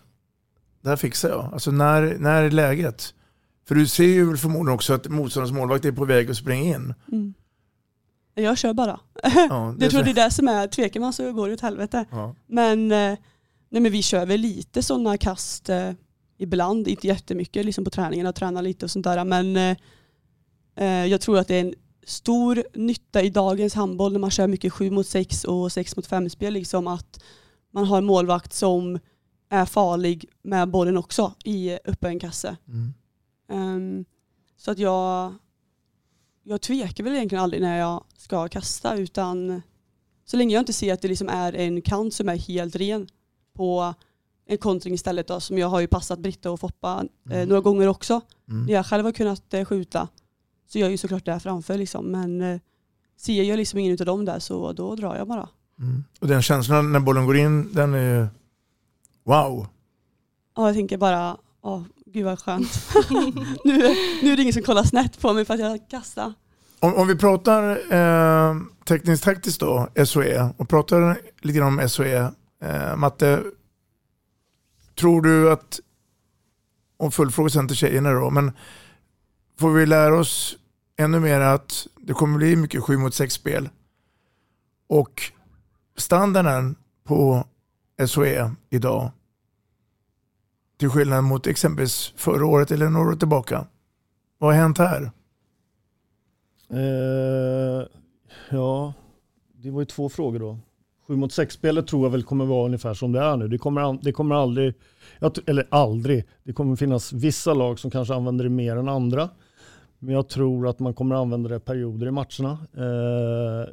det här fixar jag? Alltså när, när är läget? För du ser ju förmodligen också att motståndarens målvakt är på väg att springa in. Mm. Jag kör bara. *laughs* Ja, jag tror det är det som är, tvekar man så går det åt helvete. Ja. Men, eh, nej, men vi kör väl lite sådana kast eh, ibland, inte jättemycket liksom på träningarna, tränar lite och sånt där. Men eh, eh jag tror att det är en stor nytta i dagens handboll när man kör mycket 7 mot 6 och 6 mot 5 spel. Liksom att man har en målvakt som är farlig med bollen också i öppen kasse. Mm. Um, så att jag, jag tvekar väl egentligen aldrig när jag ska kasta utan så länge jag inte ser att det liksom är en kant som är helt ren på en kontring istället då, som jag har ju passat Britta och Foppa eh, mm. några gånger också. Mm. När jag själv har kunnat eh, skjuta så jag ju såklart det framför liksom. Men eh, ser jag liksom ingen av dem där så då drar jag bara. Mm. Och den känslan när bollen går in, den är wow. Ja, jag tänker bara, åh, gud vad skönt. *laughs* nu, nu är det ingen som kollar snett på mig för att jag kastar. Om, om vi pratar eh, tekniskt taktiskt då, SOE, och pratar lite grann om SOE. Eh, Matte, tror du att, och fullfråga sen till tjejerna då, men får vi lära oss ännu mer att det kommer bli mycket 7 mot 6 spel. Och standarden på SOE idag till skillnad mot exempelvis förra året eller några år tillbaka? Vad har hänt här? Eh, ja, det var ju två frågor då. 7 mot 6-spelet tror jag väl kommer vara ungefär som det är nu. Det kommer, det kommer aldrig, eller aldrig, det kommer finnas vissa lag som kanske använder det mer än andra. Men jag tror att man kommer använda det perioder i matcherna. Eh,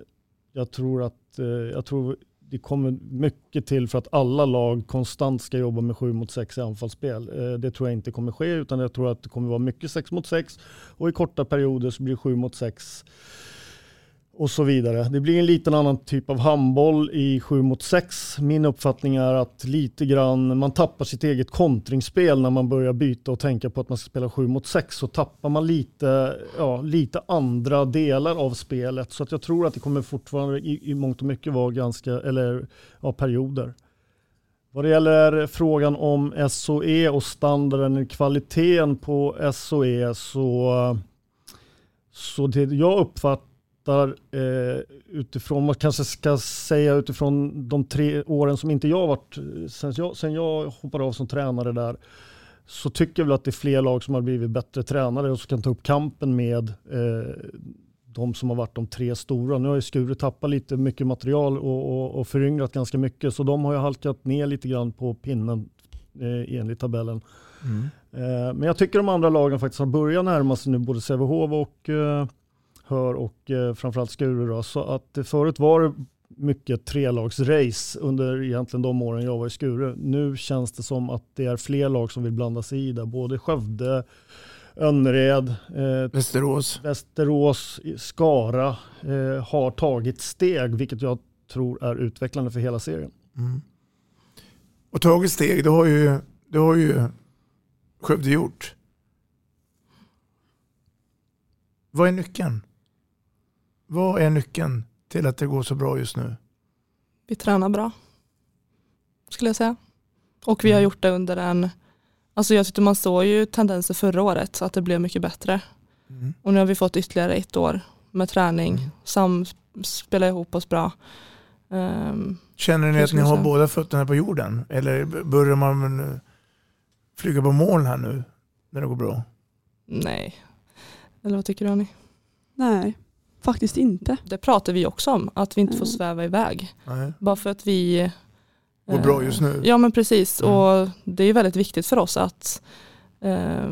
jag tror att eh, jag tror det kommer mycket till för att alla lag konstant ska jobba med 7 mot 6 i anfallsspel. Eh, det tror jag inte kommer ske utan jag tror att det kommer vara mycket 6 mot 6 och i korta perioder så blir det 7 mot 6 och så vidare. Det blir en liten annan typ av handboll i 7 mot 6. Min uppfattning är att lite grann man tappar sitt eget kontringsspel när man börjar byta och tänka på att man ska spela 7 mot 6 så tappar man lite, ja, lite andra delar av spelet. Så att jag tror att det kommer fortfarande i, i mångt och mycket vara ganska, eller ja, perioder. Vad det gäller frågan om SOE och standarden, kvaliteten på SOE så, så det jag uppfattar eh, utifrån, man kanske ska säga utifrån de tre åren som inte jag varit, sen jag, sen jag hoppade av som tränare där, så tycker jag väl att det är fler lag som har blivit bättre tränare och som kan ta upp kampen med eh, de som har varit de tre stora. Nu har ju Skure tappat lite mycket material och, och, och föryngrat ganska mycket så de har ju halkat ner lite grann på pinnen eh, enligt tabellen. Mm. Eh, men jag tycker de andra lagen faktiskt har börjat närma sig nu både Sävehof och eh, Hör och eh, framförallt Skure. Då. Så att förut var det mycket trelagsrace under egentligen de åren jag var i Skure. Nu känns det som att det är fler lag som vill blanda sig i det. Både Skövde, Önnered, eh, Västerås. Västerås, Skara eh, har tagit steg, vilket jag tror är utvecklande för hela serien. Mm. Och tagit steg, det har ju, det har ju Skövde gjort. Vad är nyckeln? Vad är nyckeln till att det går så bra just nu? Vi tränar bra, skulle jag säga. Och vi har gjort det under en, alltså jag tyckte man såg ju tendenser förra året att det blev mycket bättre. Mm. Och nu har vi fått ytterligare ett år med träning, samspela ihop oss bra. Um, Känner ni att ni har säga? båda fötterna på jorden? Eller börjar man flyga på moln här nu när det går bra? Nej. Eller vad tycker du Annie? Nej, faktiskt inte. Det pratar vi också om, att vi inte får Mm. sväva iväg. Nej. Bara för att vi Går eh, bra just nu. Ja men precis Mm. och det är väldigt viktigt för oss att eh,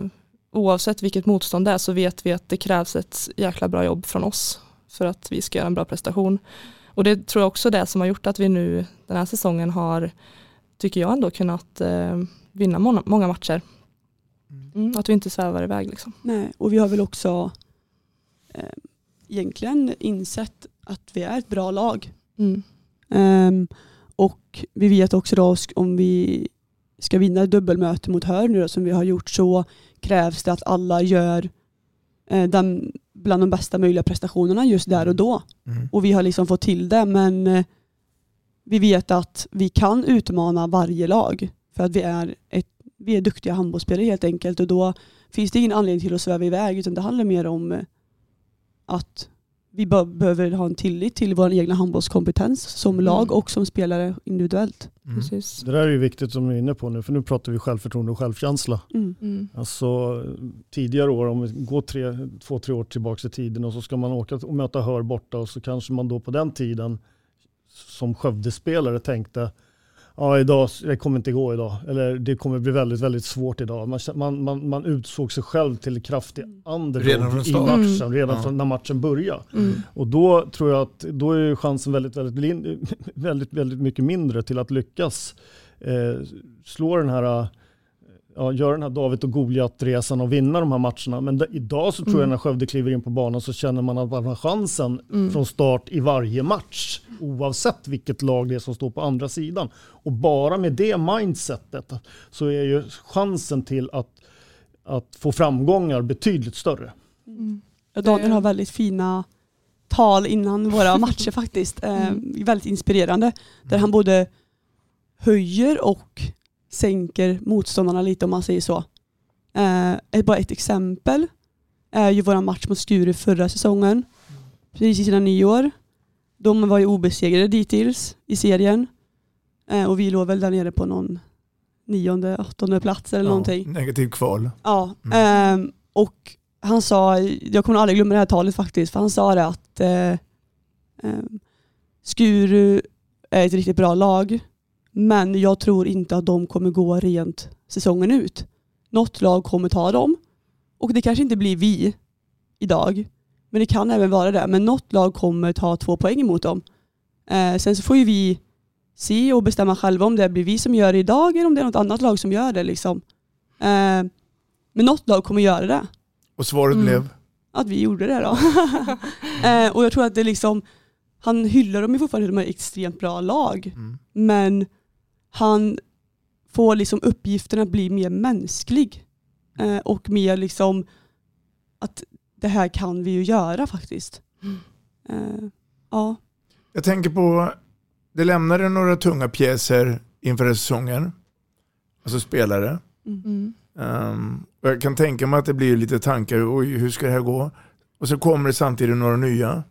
oavsett vilket motstånd det är så vet vi att det krävs ett jäkla bra jobb från oss för att vi ska göra en bra prestation. Och det tror jag också är det som har gjort att vi nu den här säsongen har, tycker jag ändå, kunnat eh, vinna många, många matcher. Mm, att vi inte svävar iväg liksom. Nej, och vi har väl också eh, egentligen insett att vi är ett bra lag. Mm. Ehm, och vi vet också då om vi ska vinna ett dubbelmöte mot Hör nu då, som vi har gjort så krävs det att alla gör eh, den, bland de bästa möjliga prestationerna just där och då. Mm. Och vi har liksom fått till det men eh, vi vet att vi kan utmana varje lag för att vi är, ett, vi är duktiga handbollsspelare helt enkelt och då finns det ingen anledning till att sväva iväg utan det handlar mer om eh, att vi be- behöver ha en tillit till vår egna handbollskompetens som lag och som spelare individuellt. Mm. Precis. Det där är ju viktigt som vi är inne på nu, för nu pratar vi självförtroende och självkänsla. Mm. Mm. Alltså tidigare år, om vi går tre, två, tre år tillbaka i tiden och så ska man åka och möta Hör borta och så kanske man då på den tiden som Skövdespelare tänkte ja idag, det kommer inte gå idag. Eller det kommer bli väldigt, väldigt svårt idag. Man, man, man, man utsåg sig själv till kraftig underdog Redan från i matchen, Mm. redan Ja. från när matchen började. Mm. Och då tror jag att då är chansen väldigt, väldigt, *laughs* väldigt, väldigt mycket mindre till att lyckas eh, slå den här, ja, göra den här David och Goliat-resan och vinna de här matcherna. Men idag så tror jag Mm. när Skövde kliver in på banan så känner man att man har chansen Mm. från start i varje match. Oavsett vilket lag det är som står på andra sidan. Och bara med det mindsetet så är ju chansen till att, att få framgångar betydligt större. Mm. Daniel har väldigt fina tal innan våra *laughs* matcher faktiskt. Eh, Mm. väldigt inspirerande. Där han både höjer och sänker motståndarna lite om man säger så. Eh, bara ett exempel är ju vår match mot Skure förra säsongen. Precis innan nyår. De var ju obesegrade dittills i serien. Eh, och vi låg väl där nere på någon nionde, åttonde plats eller någonting. Negativt kval. Ja, ehm, och han sa, jag kommer aldrig glömma det här talet faktiskt, för han sa det att eh, ehm, Skuru är ett riktigt bra lag, men jag tror inte att de kommer gå rent säsongen ut. Något lag kommer ta dem och det kanske inte blir vi idag, men det kan även vara det. Men något lag kommer ta två poäng emot dem. Eh, sen så får ju vi se och bestämma själva om det blir vi som gör det idag eller om det är något annat lag som gör det. Liksom. Eh, men något lag kommer göra det. Och svaret Mm. blev? att vi gjorde det då. *laughs* eh, och jag tror att det liksom, han hyllar dem ju fortfarande som ett extremt bra lag. Men han får liksom uppgiften att bli mer mänsklig. Eh, och mer liksom att det här kan vi ju göra faktiskt. Eh, ja. Jag tänker på, det lämnade några tunga pjäser inför säsongen. Alltså spelare. Mm. Um, och jag kan tänka mig att det blir lite tankar, oj hur ska det här gå? Och så kommer det samtidigt några nya.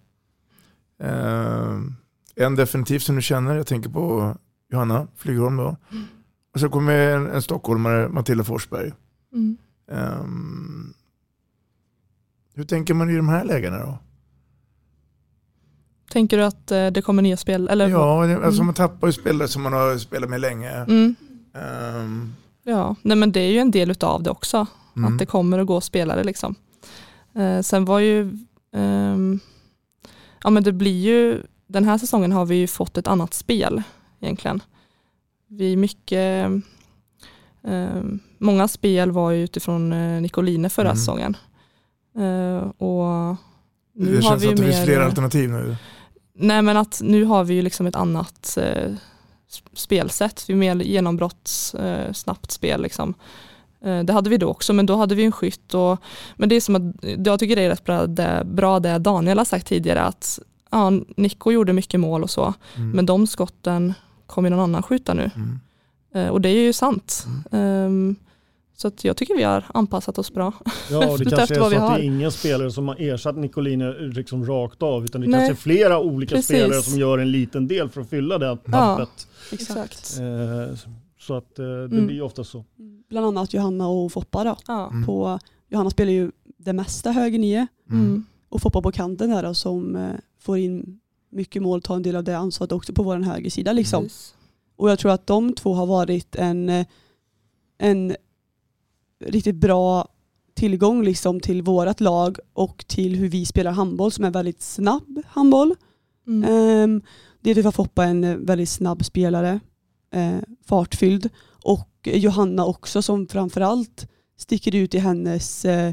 Um, en definitivt som du känner, jag tänker på Johanna Flygholm då. Och så kommer en, en stockholmare, Matilda Forsberg. Mm. Um, hur tänker man i de här lägena då? Tänker du att eh, det kommer nya spel? Eller? Ja, alltså Mm. man tappar ju spelare som man har spelat med länge. Mm. Ehm, Ja, nej men det är ju en del utav det också. Mm. Att det kommer att gå spelare liksom. Eh, sen var ju, ehm, ja men det blir ju, den här säsongen har vi ju fått ett annat spel egentligen. Vi mycket, ehm, många spel var ju utifrån eh, Nicoline förra Mm. säsongen. Eh, och nu det har känns vi att det finns mer- flera alternativ nu. Nej men att nu har vi ju liksom ett annat eh, spelsätt. Vi är mer genombrotts, eh, snabbt spel liksom. Eh, det hade vi då också men då hade vi en skytt och men det är som att jag tycker det är rätt bra det, bra det Daniel har sagt tidigare att ja, Nico gjorde mycket mål och så Mm. men de skotten kommer någon annan skjuta nu. Eh, och det är ju sant. Ehm, så att jag tycker vi har anpassat oss bra. Ja, och det *laughs* kanske Efter är så att har. det är ingen spelare som har ersatt Nicoline liksom rakt av utan det Nej. kanske är flera olika Precis. spelare som gör en liten del för att fylla det tappet. exakt. Eh, så att eh, det Mm. blir ofta så. Bland annat Johanna och Foppa då. Ja. Mm. På, Johanna spelar ju det mesta höger nio Mm. och Foppa på kanten där då, som får in mycket mål, tar en del av det ansvaret också på vår högersida liksom. Precis. Och jag tror att de två har varit en, en riktigt bra tillgång liksom till vårt lag och till hur vi spelar handboll som är väldigt snabb handboll. Mm. Um, det är för Foppa en väldigt snabb spelare, eh, fartfylld och Johanna också som framförallt sticker ut i hennes, eh,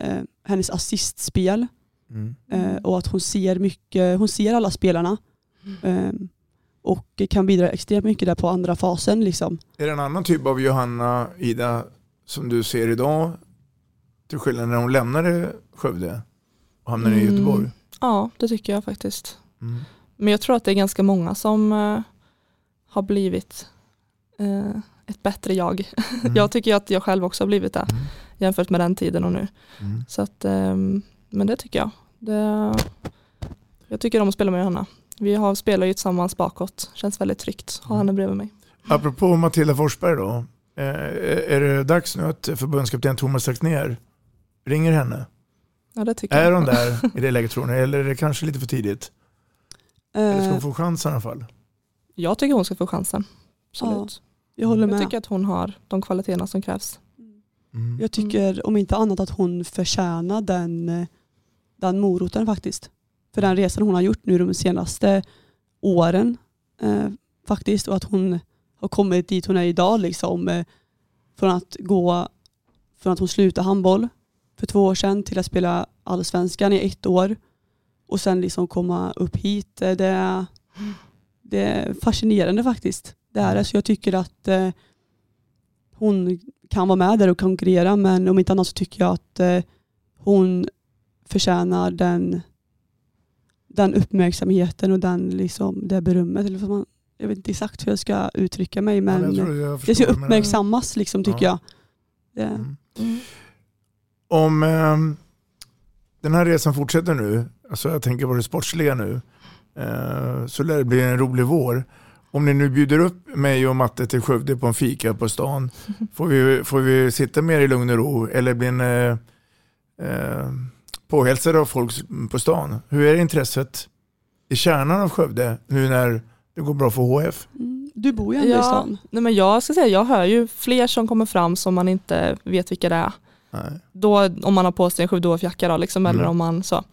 eh, hennes assistspel Mm. eh, och att hon ser mycket, hon ser alla spelarna eh, och kan bidra extremt mycket där på andra fasen liksom. Är det en annan typ av Johanna, Ida, som du ser idag? Till skillnad när hon lämnade Skövde och hamnade i Mm. Göteborg. Ja, det tycker jag faktiskt. Mm. Men jag tror att det är ganska många som eh, har blivit eh, ett bättre jag. Mm. *laughs* jag tycker ju att jag själv också har blivit det jämfört med den tiden och nu. Mm. Så att, ehm, men det tycker jag. Det, jag tycker om att spela med Johanna. Vi har, spelar ju tillsammans bakåt. Känns väldigt tryggt att ha henne bredvid mig. Apropå Matilda Forsberg då. Eh, är det dags nu att förbundskapten Thomas Axnér ringer henne? Ja, det tycker Är jag. hon där *laughs* i det läget tror ni? Eller är det kanske lite för tidigt? Eller ska hon Eh, få chansen i alla fall? Jag tycker hon ska få chansen. Absolut. jag håller Jag med. tycker att hon har de kvaliteterna som krävs. Mm. Jag tycker om inte annat att hon förtjänar den, eh, den moroten faktiskt. För den resan hon har gjort nu de senaste åren eh, faktiskt och att hon har kommit dit hon är idag liksom. Eh, från att gå, från att hon slutade handboll för två år sedan till att spela allsvenskan i ett år och sen liksom komma upp hit. Eh, Det, det är fascinerande faktiskt. Det är det. Så jag tycker att eh, hon kan vara med där och konkurrera men om inte annat så tycker jag att eh, hon förtjänar den, den uppmärksamheten och den, liksom, det berömmet. Eller vad man, jag vet inte exakt hur jag ska uttrycka mig men jag tror jag det ska uppmärksammas liksom, tycker Ja. jag. Det, Om ehm, den här resan fortsätter nu, alltså jag tänker på det sportsliga nu, eh, så lär det bli en rolig vår. Om ni nu bjuder upp mig och Matte till Skövde på en fika på stan, *laughs* får vi, får vi sitta mer i lugn och ro eller blir en eh, eh, påhälsade av folk på stan? Hur är intresset i kärnan av Skövde nu när det går bra för HF? du bor ju ändå i Ja, stan. nej men jag ska säga, jag hör ju fler som kommer fram som man inte vet vilka det är. Nej. Då, om man har på sig en Skövdeåfjacka då, liksom, eller Mm. om man så.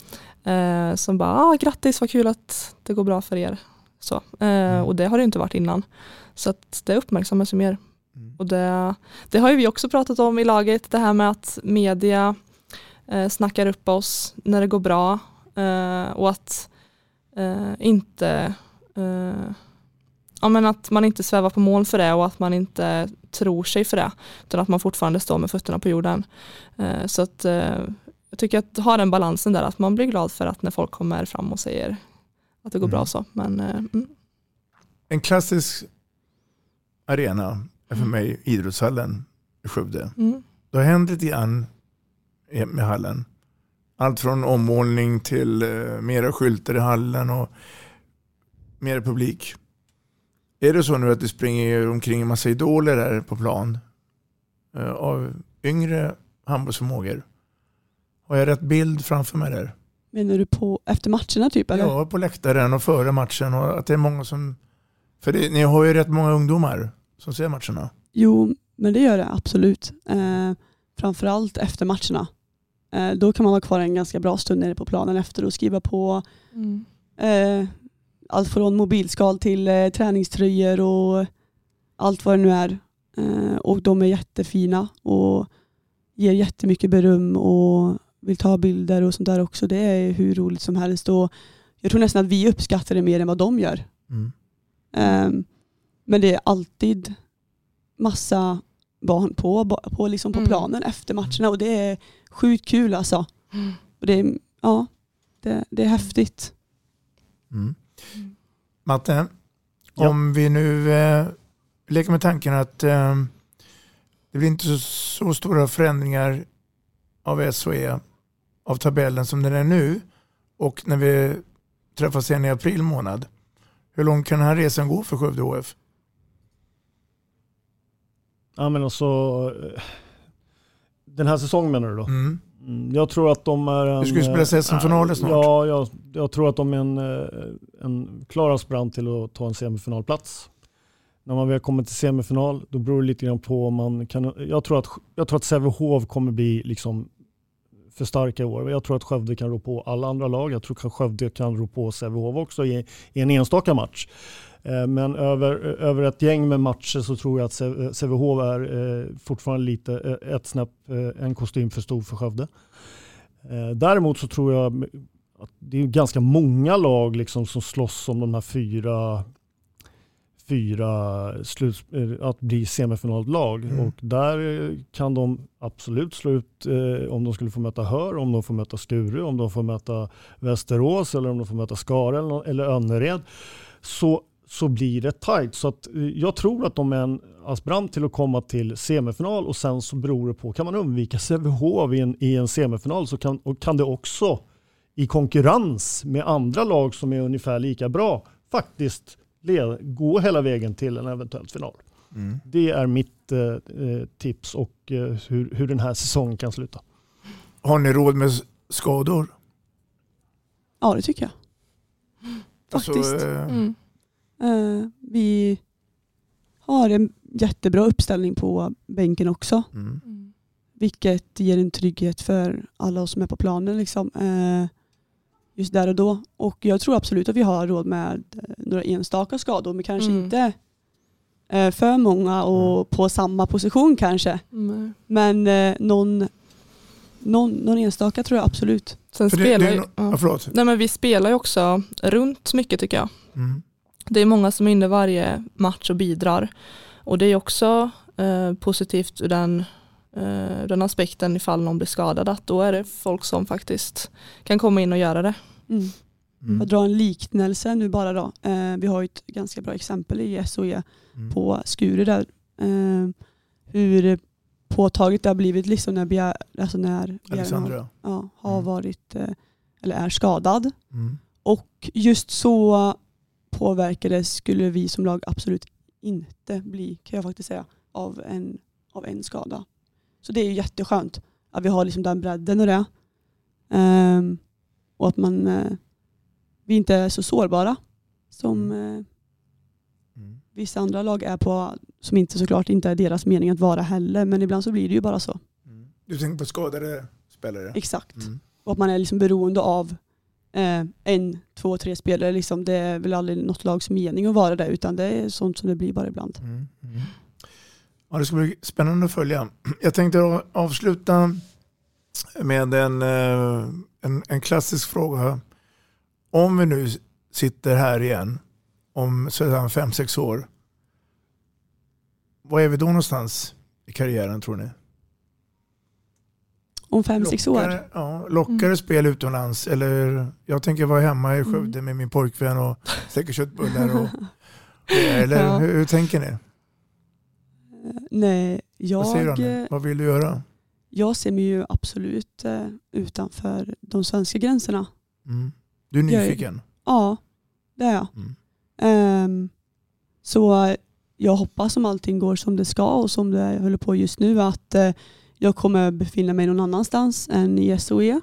Eh, som bara, ah, grattis vad kul att det går bra för er. Så. Eh, Och det har det inte varit innan. Så att det uppmärksammas ju mer. Och det, det har ju vi också pratat om i laget, det här med att media eh, snackar upp oss när det går bra eh, och att eh, inte eh, ja, men att man inte svävar på moln för det och att man inte tror sig för det utan att man fortfarande står med fötterna på jorden. Eh, så att eh, jag tycker att ha den balansen där att man blir glad för att när folk kommer fram och säger att det går bra så. Men, mm. En klassisk arena är för mig idrottshallen i Skövde. Mm. Det har hänt lite grann med hallen. Allt från ommålning till eh, mera skyltar i hallen och mer publik. Är det så nu att det springer omkring en massa idoler här på plan eh, av yngre handbollsförmågor? Har jag rätt bild framför mig där? Menar du på efter matcherna typ? Eller? Ja, på läktaren och före matchen och att det är många som... För det, ni har ju rätt många ungdomar som ser matcherna. Jo, men det gör det absolut. Eh, framförallt efter matcherna. Eh, då kan man vara kvar en ganska bra stund nere på planen efter och skriva på Mm. eh, allt från mobilskal till eh, träningströjor och allt vad det nu är. Eh, och de är jättefina och ger jättemycket beröm och vill ta bilder och sånt där också. Det är hur roligt som helst och jag tror nästan att vi uppskattar det mer än vad de gör. Mm. Ehm, men det är alltid massa barn på, på, liksom på Mm. planen efter matcherna och det är sjukt kul alltså. Mm. Och det, är, ja, det, det är häftigt. Mm. Matte, om vi nu eh, leker med tanken att eh, det blir inte så, så stora förändringar av SOE, av tabellen som den är nu och när vi träffas igen i april månad. Hur långt kan den här resan gå för Skövde HF? Ja men alltså, eh, den här säsongen menar du då? Mm. Mm, Jag tror att de är en... Du ska ju spela eh, SM-finaler snart. Ja, jag, jag tror att de är en, eh, en klar aspirant till att ta en semifinalplats. När man väl kommer till semifinal, då beror det lite grann på om man kan... Jag tror att, jag tror att Sävehof kommer bli liksom för starka i år. Jag tror att Skövde kan rå på alla andra lag. Jag tror att Skövde kan rå på Sävehof också i, i en enstaka match. Eh, Men över, över ett gäng med matcher så tror jag att Säve- Sävehof är eh, fortfarande lite eh, ett snäpp, eh, en kostym för stor för Skövde. Eh, Däremot så tror jag att det är ganska många lag liksom som slåss om de här fyra, fyra sluts, eh, att bli semifinallag. Mm. Och där eh, kan de absolut slå ut eh, om de skulle få möta Hör, om de får möta Skure, om de får möta Västerås eller om de får möta Skara eller, eller Önnered. Så, så blir det tajt. Så att, eh, jag tror att de är en aspirant till att komma till semifinal och sen så beror det på, kan man undvika Sävehof i en, i en semifinal så kan, och kan det också i konkurrens med andra lag som är ungefär lika bra faktiskt led, gå hela vägen till en eventuell final. Mm. Det är mitt eh, eh, tips och eh, hur, hur den här säsongen kan sluta. Har ni råd med skador? Ja, det tycker jag. Alltså, Faktiskt. eh, Mm. Eh, vi har en jättebra uppställning på bänken också. Mm. Vilket ger en trygghet för alla oss som är på planen liksom, eh, just där och då. Och jag tror absolut att vi har råd med eh, några enstaka skador men kanske Mm. inte eh, för många och på samma position kanske. Nej. Men eh, någon, någon, någon enstaka tror jag absolut. Sen För det- spelar det är ju, ja. ja. Nej, men vi spelar ju också runt mycket tycker jag. Mm. Det är många som är inne varje match och bidrar. Och det är också eh, positivt ur den, eh, den aspekten ifall någon blir skadad att då är det folk som faktiskt kan komma in och göra det. Mm. Mm. Jag drar en liknelse nu bara då. Eh, vi har ju ett ganska bra exempel i SOE Mm. på Skure där. Eh, hur påtagligt det har blivit liksom när, Bjär, alltså när Bjärn har, Alexandra. ja, har varit eh, eller är skadad. Mm. Och just så påverkades skulle vi som lag absolut inte bli, kan jag faktiskt säga, av en, av en skada. Så det är ju jätteskönt att vi har liksom den bredden och det. Ehm, och att man, eh, vi inte är så sårbara som Mm. vissa andra lag är på, som inte såklart inte är deras mening att vara heller, men ibland så blir det ju bara så. Du tänker på skadade spelare? Exakt. Mm. Och att man är liksom beroende av eh, en, två, tre spelare. Liksom. Det är väl aldrig något lags mening att vara det, utan det är sånt som det blir bara ibland. Mm. Mm. Ja, det ska bli spännande att följa. Jag tänkte avsluta med en, eh, en, en klassisk fråga. Om vi nu sitter här igen om sedan fem, sex år. Var är vi då någonstans i karriären tror ni? Om fem, sex år? Lockare, ja, lockare spel utomlands. Eller jag tänker vara hemma i Skövde med min pojkvän och steka köttbullar. Och, *laughs* eller Ja. hur, hur tänker ni? Nej, jag, Vad säger du Anne? Vad vill du göra? jag ser mig ju absolut eh, utanför de svenska gränserna. Mm. Du är Jag nyfiken? Ja, det är jag. Mm. Ehm, så jag hoppas om allting går som det ska och som det håller på just nu att eh, jag kommer befinna mig någon annanstans än i SOE.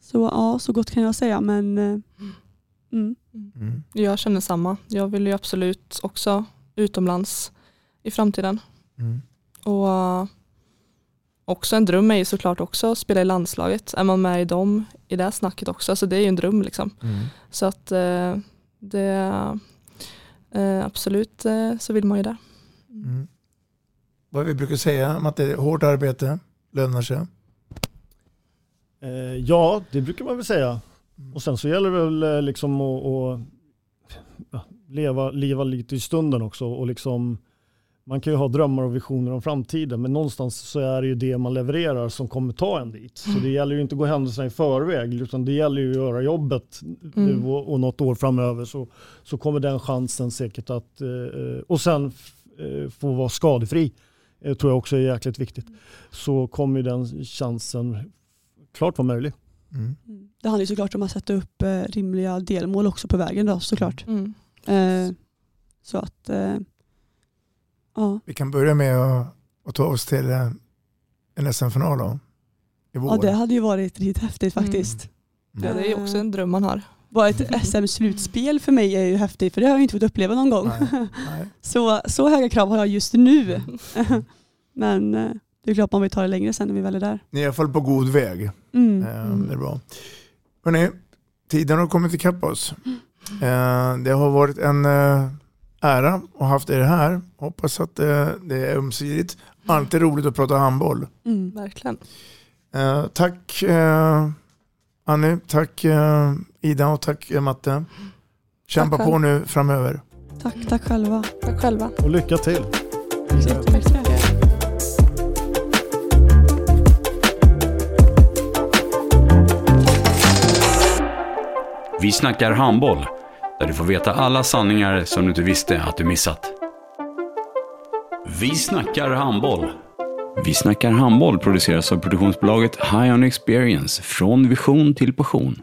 Så ja, så gott kan jag säga. Men eh, mm. Mm. Jag känner samma. Jag vill ju absolut också utomlands i framtiden. Mm. Och uh, också en dröm är ju såklart också att spela i landslaget. Är man med i dem, i det snacket också, så det är ju en dröm liksom. Mm. Så att eh, det eh, absolut eh, så vill man ju det. Vad vi brukar säga om att det är hårt arbete lönar sig. Eh, ja, det brukar man väl säga. Och sen så gäller det väl eh, liksom att, att leva, leva lite i stunden också. Och liksom, man kan ju ha drömmar och visioner om framtiden men någonstans så är det ju det man levererar som kommer ta en dit. Så det gäller ju inte att gå händelserna i förväg utan det gäller ju att göra jobbet nu Mm. och, och något år framöver så, så kommer den chansen säkert att... Eh, och sen eh, få vara skadefri eh, tror jag också är jäkligt viktigt. Så kommer ju den chansen klart vara möjlig. Mm. det handlar ju såklart om att sätta upp eh, rimliga delmål också på vägen då såklart. Mm. Eh, så att eh, ja. Vi kan börja med att, att ta oss till en SM-final då. I vår. ja, det hade ju varit riktigt häftigt faktiskt. Ja, det är ju också en dröm man har. Bara ett SM-slutspel för mig är ju häftigt för det har jag inte fått uppleva någon gång. *laughs* så, så höga krav har jag just nu. *laughs* Men eh, det är klart man vill ta det längre sen när vi väl är där. Ni är i alla fall på god väg. Mm. Eh, Det är bra. Hörrni, tiden har kommit ikapp oss. Eh, Det har varit en ära att ha haft er här. Hoppas att det är ömsesidigt. Alltid roligt att prata handboll. Mm. Verkligen. Eh, Tack eh, Annie, tack eh, Ida och tack eh, Matte. Kämpa Tack på själv. nu framöver. Tack, tack själva. Tack själva. Och lycka till! Tack så mycket. Vi snackar handboll, där du får veta alla sanningar som du inte visste att du missat. Vi snackar handboll. Vi snackar handboll produceras av produktionsbolaget High On Experience, från vision till passion.